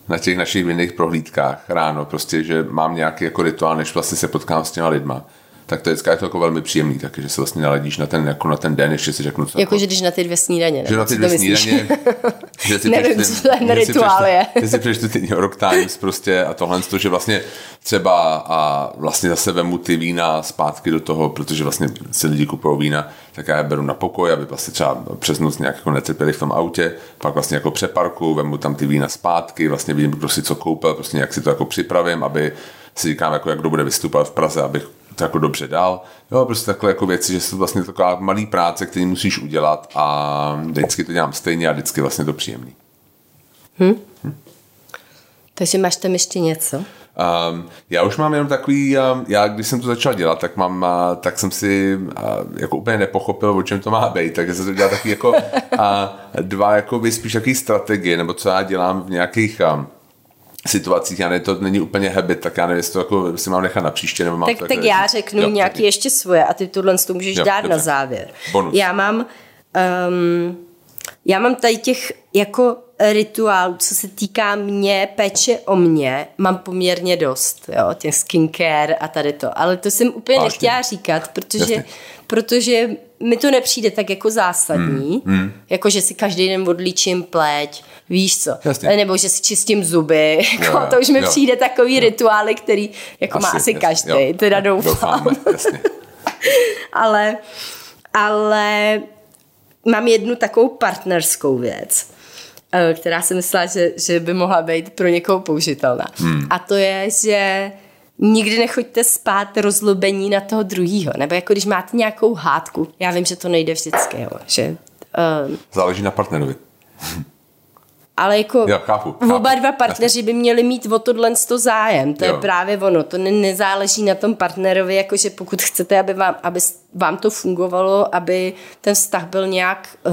na těch našich vinných prohlídkách ráno, prostě, že mám nějaký jako rituál, než vlastně se potkám s těma lidma. Tak to je vždycky jako jako velmi příjemný, taky, že se vlastně naladíš na ten, jako na ten den, ještě si řeknu, co Jako, že když na ty dvě snídaně. že na ty dvě snídaně, že si Nevím, co ten rituál je. Že si přečtu ty New York Times prostě a tohle, to, že vlastně třeba a vlastně zase vemu ty vína zpátky do toho, protože vlastně si lidi kupují vína, tak já je beru na pokoj, aby vlastně třeba přes noc nějak jako netrpěli v tom autě, pak vlastně jako přeparku, vemu tam ty vína zpátky, vlastně vidím, kdo si co koupil, prostě jak si to jako připravím, aby si říkám, jako jak kdo bude vystupovat v Praze, abych to jako dobře dal. Jo, prostě takové jako věci, že jsou vlastně taková malý práce, který musíš udělat a vždycky to dělám stejně a vždycky vlastně to příjemný. Takže máš tam ještě něco? Um, já už mám jenom takový, um, já když jsem to začal dělat, tak mám, uh, tak jsem si uh, jako úplně nepochopil, o čem to má být, takže jsem to dělal taky jako uh, dva jako spíš takový strategie, nebo co já dělám v nějakých um, situacích, já ne, to není úplně habit, tak já nevím, jestli to jako si mám nechat na příště, nebo mám Tak, to tak jako já řeknu Jo, nějaký taky. ještě svoje a ty tohle to můžeš Jo, dát dobře. na závěr. Bonus. Já mám um, já mám tady těch jako rituálů, co se týká mě, péče o mě, mám poměrně dost, jo, těch skincare a tady to, ale to jsem úplně Vážně. nechtěla říkat, protože, Jasně. protože mi to nepřijde tak jako zásadní, Hmm, mm, jako že si každý den odlíčím pleť, víš co, Jasně. nebo že si čistím zuby, jako, jo, to už mi jo. přijde takový rituály, který jako má asi jasně, každý, jo. teda doufám. Doufáme, jasně. ale, ale mám jednu takovou partnerskou věc, eh, která si myslela, že, že by mohla být pro někoho použitelná. Hmm. A to je, že nikdy nechoďte spát rozlobení na toho druhýho. Nebo jako když máte nějakou hádku. Já vím, že to nejde vždycky, jo, že... Uh, Záleží na partnerovi. Ale jako Jo, chápu, chápu. oba dva partneři by měli mít o tohle to zájem. To Jo. je právě ono. To ne, nezáleží na tom partnerovi, jakože pokud chcete, aby vám, aby vám to fungovalo, aby ten vztah byl nějak uh,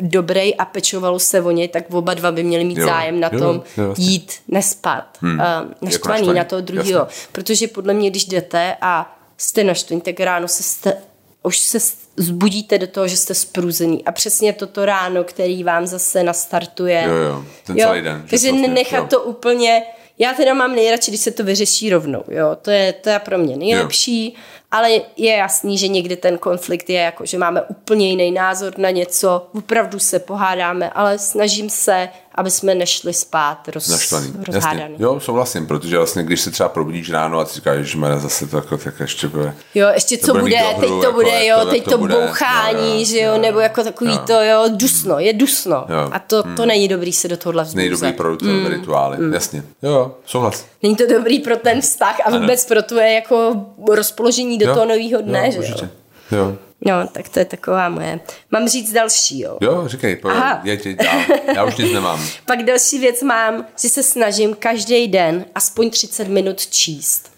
dobrý a pečovalo se o něj, tak oba dva by měli mít Jo, zájem na jo, tom jo, jasně. jít, nespat. Hmm. Uh, naštvaný, na toho druhého. Protože podle mě, když jdete a jste naštvaný, tak ráno se jste, už se zbudíte do toho, že jste spruzený. A přesně toto ráno, který vám zase nastartuje. Jo, jo, ten celý den, že Takže prostě, nechat jo. to úplně... Já teda mám nejradši, když se to vyřeší rovnou. Jo? To, je, to je pro mě nejlepší, ale je jasný, že někdy ten konflikt je jako, že máme úplně jiný názor na něco, opravdu se pohádáme, ale snažím se, aby jsme nešli spát roz, Naštvaný. Jasně. rozhádaný. Jo, souhlasím, protože vlastně, když se třeba probudíš ráno a ty říkáš, že zase to jako, tak ještě bude. Jo, ještě co bude bude, dohru, teď to jako, bude, jo, to- teď to to bude. bouchání, Jo, jo, že jo, jo, nebo jako takový jo. to, jo, dusno, je dusno. Jo. A to, to není dobrý se do tohohle vzbuzet. pro mm. rituály, mm. jasně. Jo, jo, souhlas. Není to dobrý pro ten vztah a vůbec pro tvoje jako rozpoložení do jo, toho nového dne, jo, že určitě. jo. Jo. No, tak to je taková moje. Mám říct další, jo. Jo, říkej, pojď, Aha. jeď dál. Já už nic nemám. Pak další věc mám, že se snažím každý den aspoň 30 minut číst.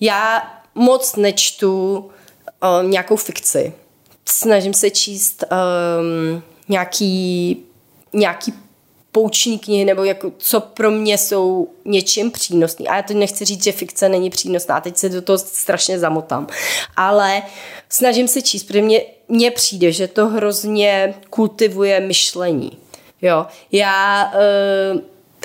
Já moc nečtu um, nějakou fikci. Snažím se číst um, nějaký, nějaký pouční knihy, nebo jako, co pro mě jsou něčím přínosný. A já to nechci říct, že fikce není přínosná, teď se do toho strašně zamotám. Ale snažím se číst, protože mně, mně přijde, že to hrozně kultivuje myšlení. Jo, já uh,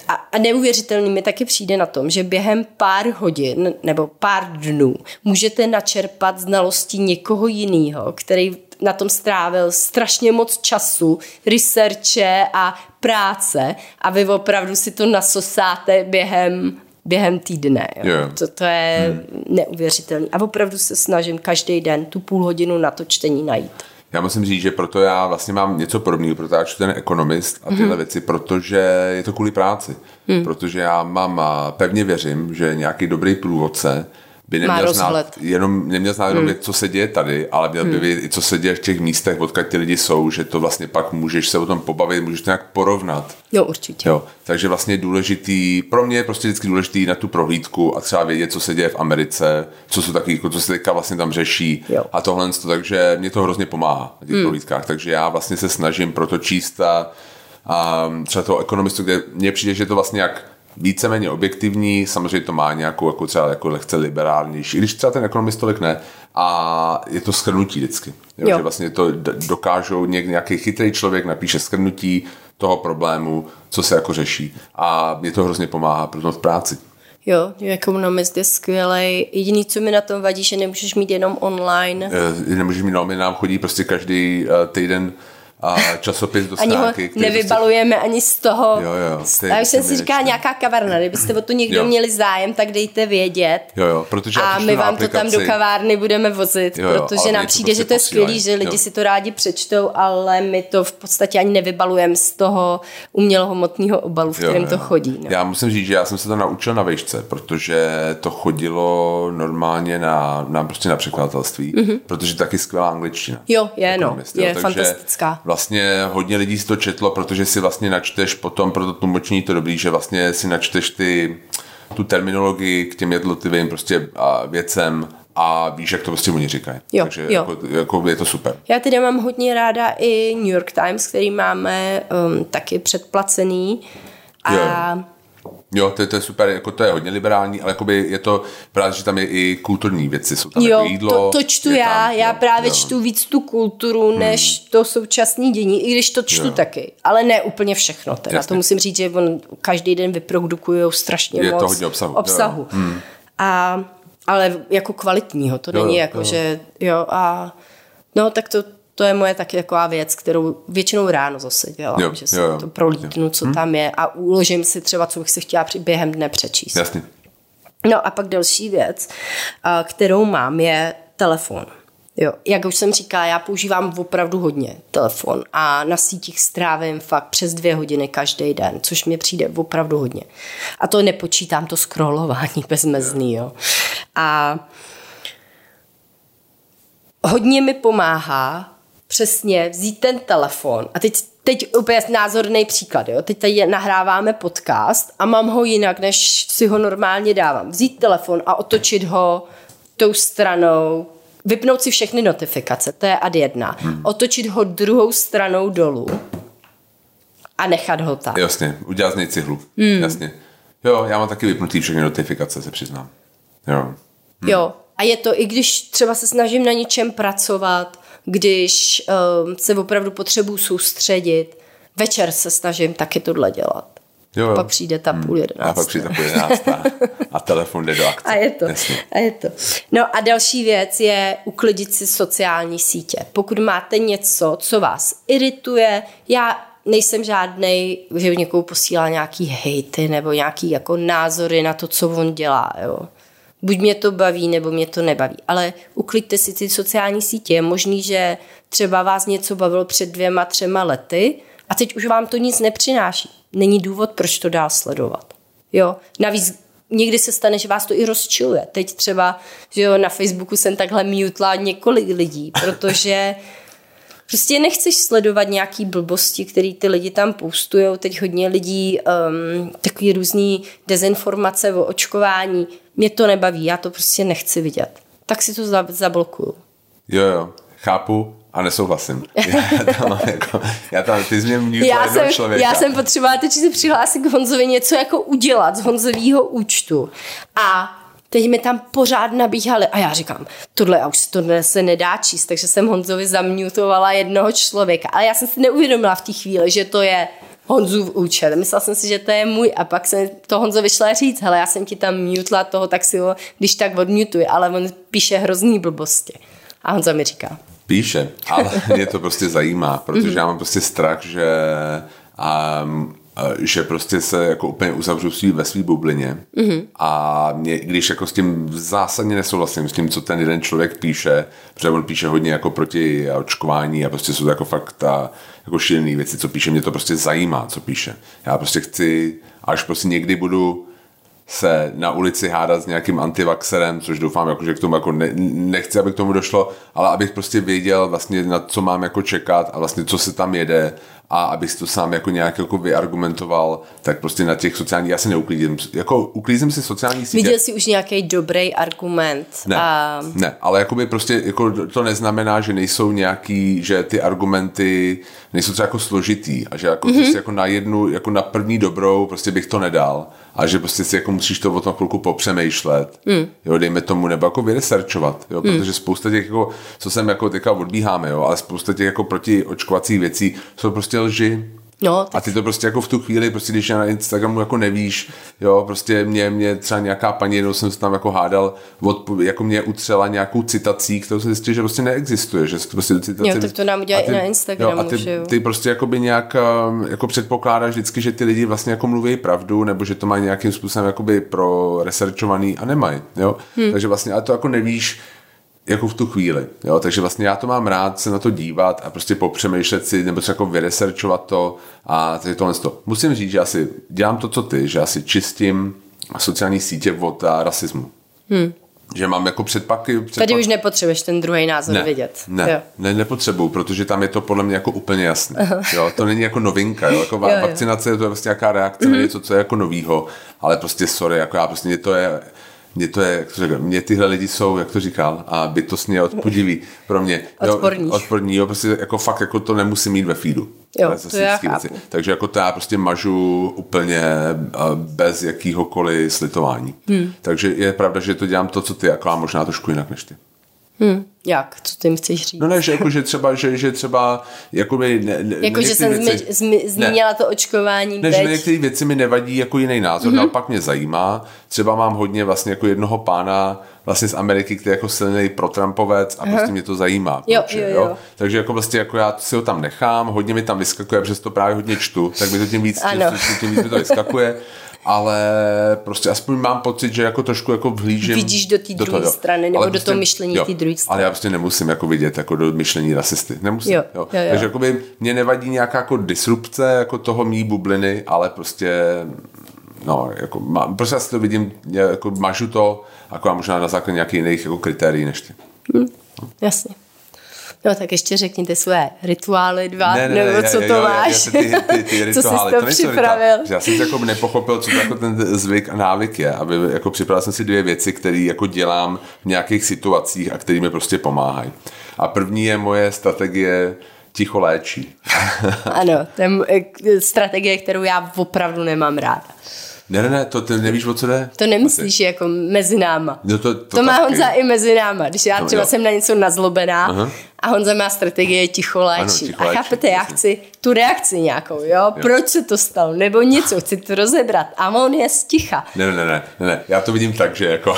a, a neuvěřitelný mi taky přijde na tom, že během pár hodin nebo pár dnů můžete načerpat znalosti někoho jiného, který na tom strávil strašně moc času, researche a práce a vy opravdu si to nasosáte během během týdne. Jo. Jo. To, to je hmm. neuvěřitelné. A opravdu se snažím každý den tu půl hodinu na to čtení najít. Já musím říct, že proto já vlastně mám něco podobného, proto já čtu ten ekonomist a tyhle mm. věci, protože je to kvůli práci. Mm. Protože já mám a pevně věřím, že nějaký dobrý průvodce by Má neměl rozhled. znát, jenom, neměl znát jenom vědět, co se děje tady, ale měl by vědět i co se děje v těch místech, odkud ty lidi jsou, že to vlastně pak můžeš se o tom pobavit, můžeš to nějak porovnat. No určitě. Jo, takže vlastně důležitý, pro mě je prostě vždycky důležitý na tu prohlídku a třeba vědět, co se děje v Americe, co jsou taky, co se teďka vlastně tam řeší Jo. a tohle, to, takže mě to hrozně pomáhá na těch hmm. prohlídkách, takže já vlastně se snažím proto číst a, a třeba toho ekonomistu, kde mně přijde, že to vlastně jak víceméně objektivní, samozřejmě to má nějakou jako třeba jako lehce liberálnější, i když třeba ten ekonomist tolik ne, a je to schrnutí vždycky. Jo, Jo. Že vlastně to dokážou něk, nějaký chytrý člověk napíše schrnutí toho problému, co se jako řeší. A mě to hrozně pomáhá pro v práci. Jo, ekonomist je skvělej. Jediný, co mi na tom vadí, že nemůžeš mít jenom online. Eh, Nemůžeš mít nomy, nám chodí prostě každý eh, týden a časopis do Ani ho stránky. nevybalujeme ani z toho. Jo, jo, je Já už jsem si říkala, nějaká kavarna, kdybyste o to někdo Jo. měli zájem, tak dejte vědět. Jo, jo, protože a my vám to tam do aplikaci. kavárny budeme vozit, Jo, jo, protože nám přijde, prostě že to je skvělý, posílají. že lidi Jo. si to rádi přečtou, ale my to v podstatě ani nevybalujeme z toho umělohmotného obalu, v Jo, kterém jo. to chodí. No. Já musím říct, že já jsem se to naučil na vejšce, protože to chodilo normálně na, na, prostě na překladatelství, mm-hmm. protože taky skvělá angličtina. Jo, je, no, Ekonomist, je fantastická. Vlastně hodně lidí si to četlo, protože si vlastně načteš potom pro to tlumočení to dobrý, že vlastně si načteš ty, tu terminologii k těm jednotlivým prostě a, věcem a víš, jak to prostě oni říkají. Jo, Takže jo. Jako, jako je to super. Já teda mám hodně ráda i New York Times, který máme um, taky předplacený. A Jo, to, je- to je super, jako to je hodně liberální, ale jakoby je to právě, že tam je i kulturní věci, jsou tam jo, jako jídlo. to, to čtu já, tam, já jo, právě jo. čtu víc tu kulturu, než to současné dění, i když to čtu Jo. taky, ale ne úplně všechno. Teda. Jasně. To musím říct, že on každý den vyprodukují strašně Je to moc hodně obsahu, obsahu. A, ale jako kvalitního, to Jo, není jo, jako, jo. že jo a no tak to, to je moje taky taková věc, kterou většinou ráno zase dělám, Jo, že si jo, jo. to prolítnu, co tam je a uložím si třeba, co bych si chtěla při během dne přečíst. Jasně. No a pak další věc, kterou mám, je telefon. Jo, jak už jsem říkala, já používám opravdu hodně telefon a na sítích strávím fakt přes dvě hodiny každý den, což mi přijde opravdu hodně. A to nepočítám to scrollování bezmezný, jo. A hodně mi pomáhá přesně vzít ten telefon a teď, teď úplně názorný příklad, jo? teď tady nahráváme podcast a mám ho jinak, než si ho normálně dávám. Vzít telefon a otočit ho tou stranou, vypnout si všechny notifikace, to je ad jedna. Hmm. Otočit ho druhou stranou dolů a nechat ho tam. Jasně, udělat z něj cihlu. Hmm. Jasně. Jo, já mám taky vypnutý všechny notifikace, se přiznám. Jo. Hmm. Jo. A je to, i když třeba se snažím na něčem pracovat, když um, se opravdu potřebuji soustředit, večer se snažím taky tohle dělat. Jo, jo. Pak přijde ta půl A jedenácté. pak přijde půl jedenáctá a telefon jde do akce. A je to. Jasně. A je to. No a další věc je uklidit si sociální sítě. Pokud máte něco, co vás irituje, já nejsem žádnej, že někoho posílá nějaký hejty nebo nějaký jako názory na to, co on dělá, jo. Buď mě to baví, nebo mě to nebaví. Ale ukliďte si ty sociální sítě. Je možný, že třeba vás něco bavilo před dvěma, třema lety a teď už vám to nic nepřináší. Není důvod, proč to dál sledovat. Jo? Navíc někdy se stane, že vás to i rozčiluje. Teď třeba, že jo, na Facebooku jsem takhle mutla několik lidí, protože prostě nechceš sledovat nějaký blbosti, který ty lidi tam poustujou. Teď hodně lidí um, takový různý dezinformace o očkování. Mě to nebaví, já to prostě nechci vidět. Tak si to za- zablokuju. Jo, jo, chápu a nesouhlasím. Já tam jako, já tam, ty jsi mě mnutla Já jsem, člověka. já jsem potřebovala teď se přihlásit k Honzovi něco jako udělat z Honzovýho účtu. A teď mi tam pořád nabíhali a já říkám, tohle já už tohle se nedá číst, takže jsem Honzovi zamňutovala jednoho člověka. Ale já jsem si neuvědomila v té chvíli, že to je Honzův účet. Myslela jsem si, že to je můj a pak jsem to Honzo vyšla říct, hele, já jsem ti tam mutla toho, tak si ho, když tak odmutuj, ale on píše hrozný blbosti. A Honza mi říká, Píše, ale mě to prostě zajímá, protože já mám prostě strach, že um, že prostě se jako úplně uzavřu svý, ve své bublině mm-hmm. a mě, když jako s tím zásadně nesouhlasím, s tím, co ten jeden člověk píše, protože on píše hodně jako proti očkování a prostě jsou to jako fakt ta, jako šílené věci, co píše, mě to prostě zajímá, co píše. Já prostě chci, až prostě někdy budu se na ulici hádat s nějakým antivaxerem, což doufám, jako, že k tomu jako ne, nechci, aby k tomu došlo, ale abych prostě věděl vlastně na co mám jako čekat a vlastně co se tam jede a abych to sám jako nějak jako vyargumentoval, tak prostě na těch sociálních, já se neuklízím, jako uklízím si sociální sítě. Viděl jsi už nějaký dobrý argument? Ne, a... ne, ale jakoby prostě jako to neznamená, že nejsou nějaký, že ty argumenty nejsou třeba jako složitý a že jako, mm-hmm. jako na jednu, jako na první dobrou prostě bych to nedal a že prostě si jako musíš to o tom chvilku popřemýšlet, mm. jo, dejme tomu, nebo jako vyresearchovat, jo, mm. protože spousta těch, jako, co jsem jako teďka odbíháme, jo, ale spousta těch jako protiočkovacích věcí jsou prostě lži, No, tak... A ty to prostě jako v tu chvíli, prostě když na Instagramu jako nevíš, jo, prostě mě, mě třeba nějaká paní, jednou jsem se tam jako hádal, od, jako mě utřela nějakou citací, kterou se zjistil, že prostě neexistuje, že prostě citace... Jo, tak to nám udělají i na Instagramu, jo, a ty, že jo. ty prostě jako by nějak um, jako předpokládáš vždycky, že ty lidi vlastně jako mluví pravdu, nebo že to mají nějakým způsobem jakoby pro researchovaný a nemají, jo. Hmm. Takže vlastně, ale to jako nevíš, jako v tu chvíli. Jo? Takže vlastně já to mám rád se na to dívat a prostě popřemýšlet si, nebo se jako vyresearchovat to a tady tohle to. Musím říct, že asi dělám to, co ty, že asi čistím sociální sítě od rasismu. Hmm. Že mám jako předpaky. předpaky. Tady už nepotřebuješ ten druhý názor ne, vidět. Ne, jo. ne, nepotřebuju, protože tam je to podle mě jako úplně jasné. Jo, to není jako novinka, jo, jako jo, vakcinace je to prostě nějaká reakce mm-hmm. na něco, co je jako novýho, ale prostě sorry, jako já prostě to je mě to je, jak to řekl, mě tyhle lidi jsou, jak to říkal, a bytostně odpudiví pro mě. Odporní. Jo, odporní, jo, prostě jako fakt jako to nemusím mít ve feedu. Jo, to já chápu. Takže jako to já prostě mažu úplně bez jakýhokoliv slitování. Hmm. Takže je pravda, že to dělám to, co ty, jako a možná trošku jinak než ty. Hmm. Jak? Co ty chceš říct? No ne, že, jako, že třeba, že, že třeba jakoby ne, ne, jako, že jsem věci, zmi, zmínila ne, to očkování Ne, teď. že některé věci mi nevadí jako jiný názor, mm-hmm. naopak mě zajímá. Třeba mám hodně vlastně jako jednoho pána vlastně z Ameriky, který je jako silný pro Trumpovec a uh-huh. prostě mě to zajímá. Jo, proč, jo, jo. jo. Takže jako vlastně jako já si ho tam nechám, hodně mi tam vyskakuje, protože to právě hodně čtu, tak mi to tím víc, tím, tím víc mi to vyskakuje ale prostě aspoň mám pocit, že jako trošku jako vhlížím. Vidíš do té druhé strany, nebo ale do prostě, toho myšlení té druhé strany. Ale já prostě nemusím jako vidět jako do myšlení rasisty. Nemusím. Jo, jo. Jo, jo. Takže jakoby mě nevadí nějaká jako disrupce jako toho mý bubliny, ale prostě no, jako mám, prostě já si to vidím, jako mažu to, jako možná na základě nějakých jiných jako kritérií než ty. Hmm, jasně. No tak ještě řekněte své rituály dva, ne, ne, nebo ne, co to jo, máš. Já, já, ty, ty, ty co jsi to, to připravil? Já jsem jako nepochopil, co to jako ten zvyk a návyk je. Aby, jako připravil jsem si dvě věci, které jako dělám v nějakých situacích a které mi prostě pomáhají. A první je moje strategie ticho léčí. ano, to je strategie, kterou já opravdu nemám ráda. Ne, ne, ne, to ty nevíš, o co jde? To nemyslíš Asi. jako mezi náma. No to, to, to má Honza i mezi náma. Když já no, třeba jo. jsem na něco nazlobená Aha. A Honza má strategie ticho léčí. Ano, ticho léčí. A chápete, já chci tu reakci nějakou, jo? jo? Proč se to stalo? Nebo něco, chci to rozebrat. A on je sticha. Ne, ne, ne, ne, ne, já to vidím tak, že jako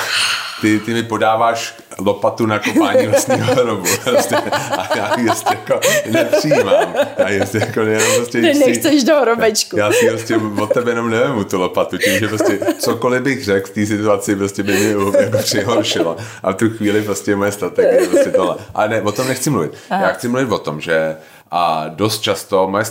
ty, ty mi podáváš lopatu na kopání vlastního hrobu. Prostě, a já ji prostě jako nepřijímám. Já ji prostě jako jenom prostě... Ty nechceš do hrobečku. Já si prostě od tebe jenom nevím tu lopatu, tím, že prostě cokoliv bych řekl v té situaci prostě by mě jako přihoršilo. A v tu chvíli prostě moje strategie prostě tohle. Ale ne, o tom nechci mluvit. Aha. Já chci mluvit o tom, že a dost často moje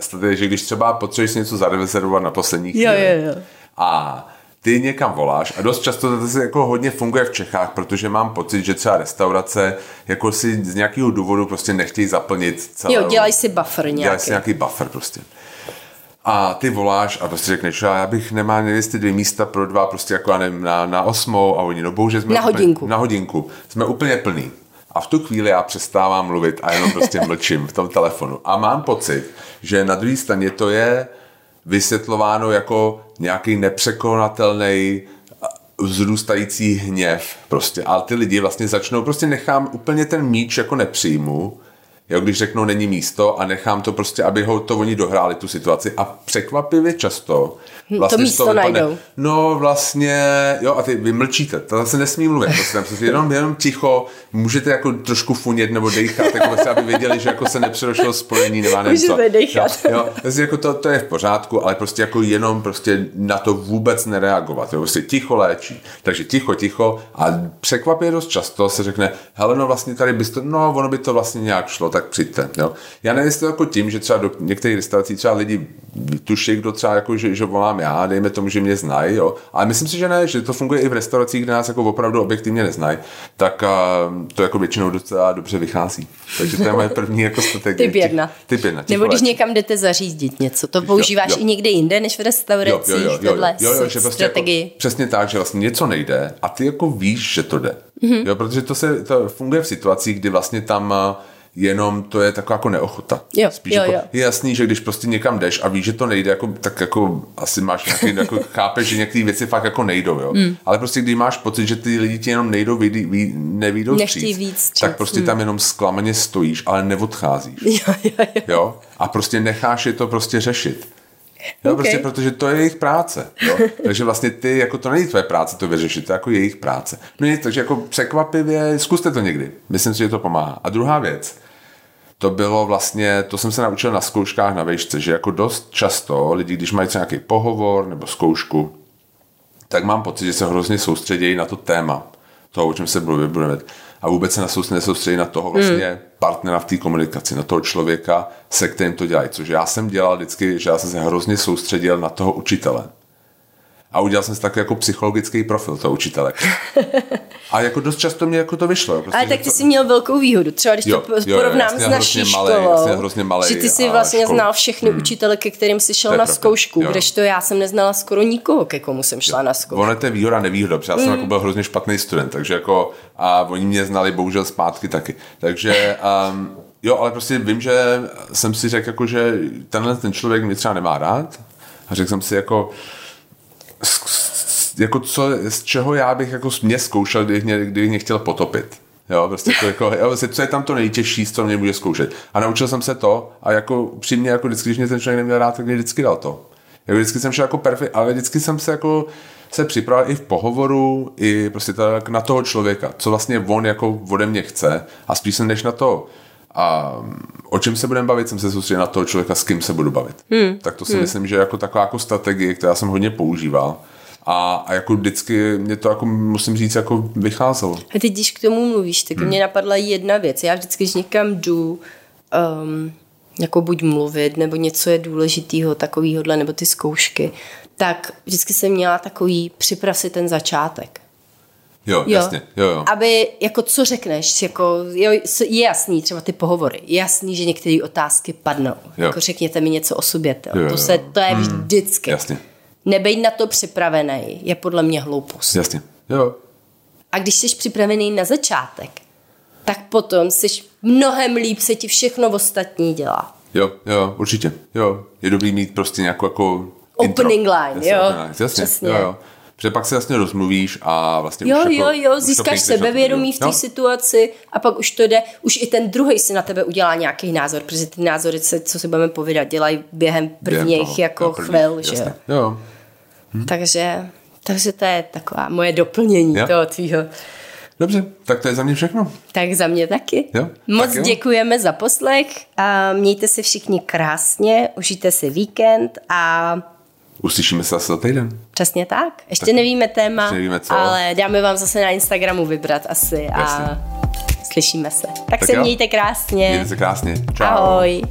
strategie, že když třeba potřebuješ něco zarezervovat na poslední chvíli, jo, jo, jo. a ty někam voláš a dost často to se jako hodně funguje v Čechách, protože mám pocit, že třeba restaurace jako si z nějakého důvodu prostě nechtějí zaplnit celou... Jo, dělají si buffer nějaký. Dělají si nějaký buffer prostě. A ty voláš a prostě řekneš, já bych nemá ty dvě místa pro dva, prostě jako nevím, na, na osmou a oni, no bohužel jsme... Na hodinku. na hodinku. Jsme úplně plný. A v tu chvíli já přestávám mluvit a jenom prostě mlčím v tom telefonu. A mám pocit, že na druhé straně to je vysvětlováno jako nějaký nepřekonatelný vzrůstající hněv prostě. Ale ty lidi vlastně začnou, prostě nechám úplně ten míč jako nepřijmu, jo, když řeknou není místo a nechám to prostě, aby ho to oni dohráli tu situaci a překvapivě často Hm, vlastně to místo najdou. No vlastně, jo a ty vy mlčíte, to zase nesmí mluvit, prostě, prostě jenom, jenom ticho, můžete jako trošku funět nebo dejchat, jako vlastně, aby věděli, že jako se nepřerošlo spojení nebo nevím co. dejchat. Jo, jo, vlastně jako to, to, je v pořádku, ale prostě jako jenom prostě na to vůbec nereagovat, jo, prostě ticho léčí, takže ticho, ticho a překvapivě dost často se řekne, hele no vlastně tady bys to, no ono by to vlastně nějak šlo, tak tak přijďte. Jo. Já nevím, jestli to jako tím, že třeba do některých restaurací třeba lidi tuší, kdo třeba jako, že, že volám já, dejme tomu, že mě znají, jo. Ale myslím si, že ne, že to funguje i v restauracích, kde nás jako opravdu objektivně neznají, tak uh, to jako většinou docela dobře vychází. Takže to je moje první jako strategie. Typ jedna. Typ jedna. Nebo když někam jdete zařídit něco, to používáš jo, jo. i někde jinde, než v restauracích, jo, jo, jo, jo, jo, jo, že prostě Jako, přesně tak, že vlastně něco nejde a ty jako víš, že to jde. Mm-hmm. Jo, protože to se to funguje v situacích, kdy vlastně tam jenom to je taková jako neochota. Jo, Spíš jo, jako, jo. Je jasný, že když prostě někam jdeš a víš, že to nejde, jako, tak jako asi máš nějaký, jako chápeš, že některé věci fakt jako nejdou, jo. Mm. Ale prostě když máš pocit, že ty lidi ti jenom nejdou, ví, ví, nevídou vstříc, víc tak prostě mm. tam jenom zklamaně stojíš, ale neodcházíš. Jo, jo, jo. jo? A prostě necháš je to prostě řešit. Jo, okay. prostě protože to je jejich práce. Jo? takže vlastně ty, jako to není tvoje práce to vyřešit, to je jako jejich práce. No nic, takže jako překvapivě, zkuste to někdy. Myslím si, že to pomáhá. A druhá věc, to bylo vlastně, to jsem se naučil na zkouškách na vejšce, že jako dost často lidi, když mají nějaký pohovor nebo zkoušku, tak mám pocit, že se hrozně soustředějí na to téma toho, o čem se budeme a vůbec se nesoustředí na toho vlastně mm. partnera v té komunikaci, na toho člověka, se kterým to dělají. Což já jsem dělal vždycky, že já jsem se hrozně soustředil na toho učitele a udělal jsem si takový jako psychologický profil toho učitele. A jako dost často mě jako to vyšlo. Prostě, Ale tak ty to... jsi měl velkou výhodu. Třeba když jo, to jo, porovnám s naší školou, malej, že ty jsi vlastně školu. znal všechny hmm. učitele, ke kterým jsi šel na pravda. zkoušku, jo. kdežto já jsem neznala skoro nikoho, ke komu jsem šla jo. na zkoušku. Ono to je výhoda, nevýhoda, protože já jsem hmm. jako byl hrozně špatný student, takže jako a oni mě znali bohužel zpátky taky. Takže um, jo, ale prostě vím, že jsem si řekl, jako, že tenhle ten člověk mě třeba nemá rád a řekl jsem si jako, jako co, z čeho já bych jako mě zkoušel, kdybych mě, kdybych mě chtěl potopit. Jo, prostě to jako, jo, prostě co je tam to nejtěžší, co mě může zkoušet. A naučil jsem se to a jako upřímně, jako vždycky, když mě ten člověk neměl rád, tak mě vždycky dal to. Jako vždycky jsem šel jako perfekt, ale vždycky jsem se jako se připravil i v pohovoru, i prostě tak na toho člověka, co vlastně on jako ode mě chce a spíš jsem než na to, a o čem se budeme bavit, jsem se soustředil na toho člověka, s kým se budu bavit. Hmm. Tak to si hmm. myslím, že jako taková jako strategie, která jsem hodně používal. A, a jako vždycky mě to jako musím říct jako vycházelo. A teď, když k tomu mluvíš, tak hmm. mě napadla jedna věc. Já vždycky, když někam jdu, um, jako buď mluvit, nebo něco je důležitého, takovýhodle, nebo ty zkoušky, tak vždycky jsem měla takový připrav si ten začátek. Jo, jo, jasně. Jo, jo. Aby, jako co řekneš, jako, jo, je jasný, třeba ty pohovory, je jasný, že některé otázky padnou. Jo. Jako řekněte mi něco o sobě, to, jo, to, se, to je hmm. vždycky. Jasně. Nebejt na to připravený je podle mě hloupost. Jasně, jo. A když jsi připravený na začátek, tak potom jsi mnohem líp se ti všechno ostatní dělá. Jo, jo, určitě. Jo, je dobrý mít prostě nějakou jako Opening intro. line, jasně, jo. Jasně, Přesně. Jo, jo. Protože pak se vlastně rozmluvíš a vlastně Jo, už jo, jako, jo, získáš sebevědomí v té situaci a pak už to jde, už i ten druhý si na tebe udělá nějaký názor, protože ty názory, co si budeme povídat, dělají během prvních během toho, jako první, chvil, že jo. jo. Hm. Takže, takže to je taková moje doplnění jo. toho tvýho. Dobře, tak to je za mě všechno. Tak za mě taky. Jo, Moc tak jo. děkujeme za poslech a mějte se všichni krásně, užijte si víkend a Uslyšíme se zase za týden. Přesně tak. Ještě tak nevíme téma, ještě nevíme co. ale dáme vám zase na Instagramu vybrat asi a Jasně. slyšíme se. Tak, tak se jo. mějte krásně. Mějte se krásně. Čau. Ahoj.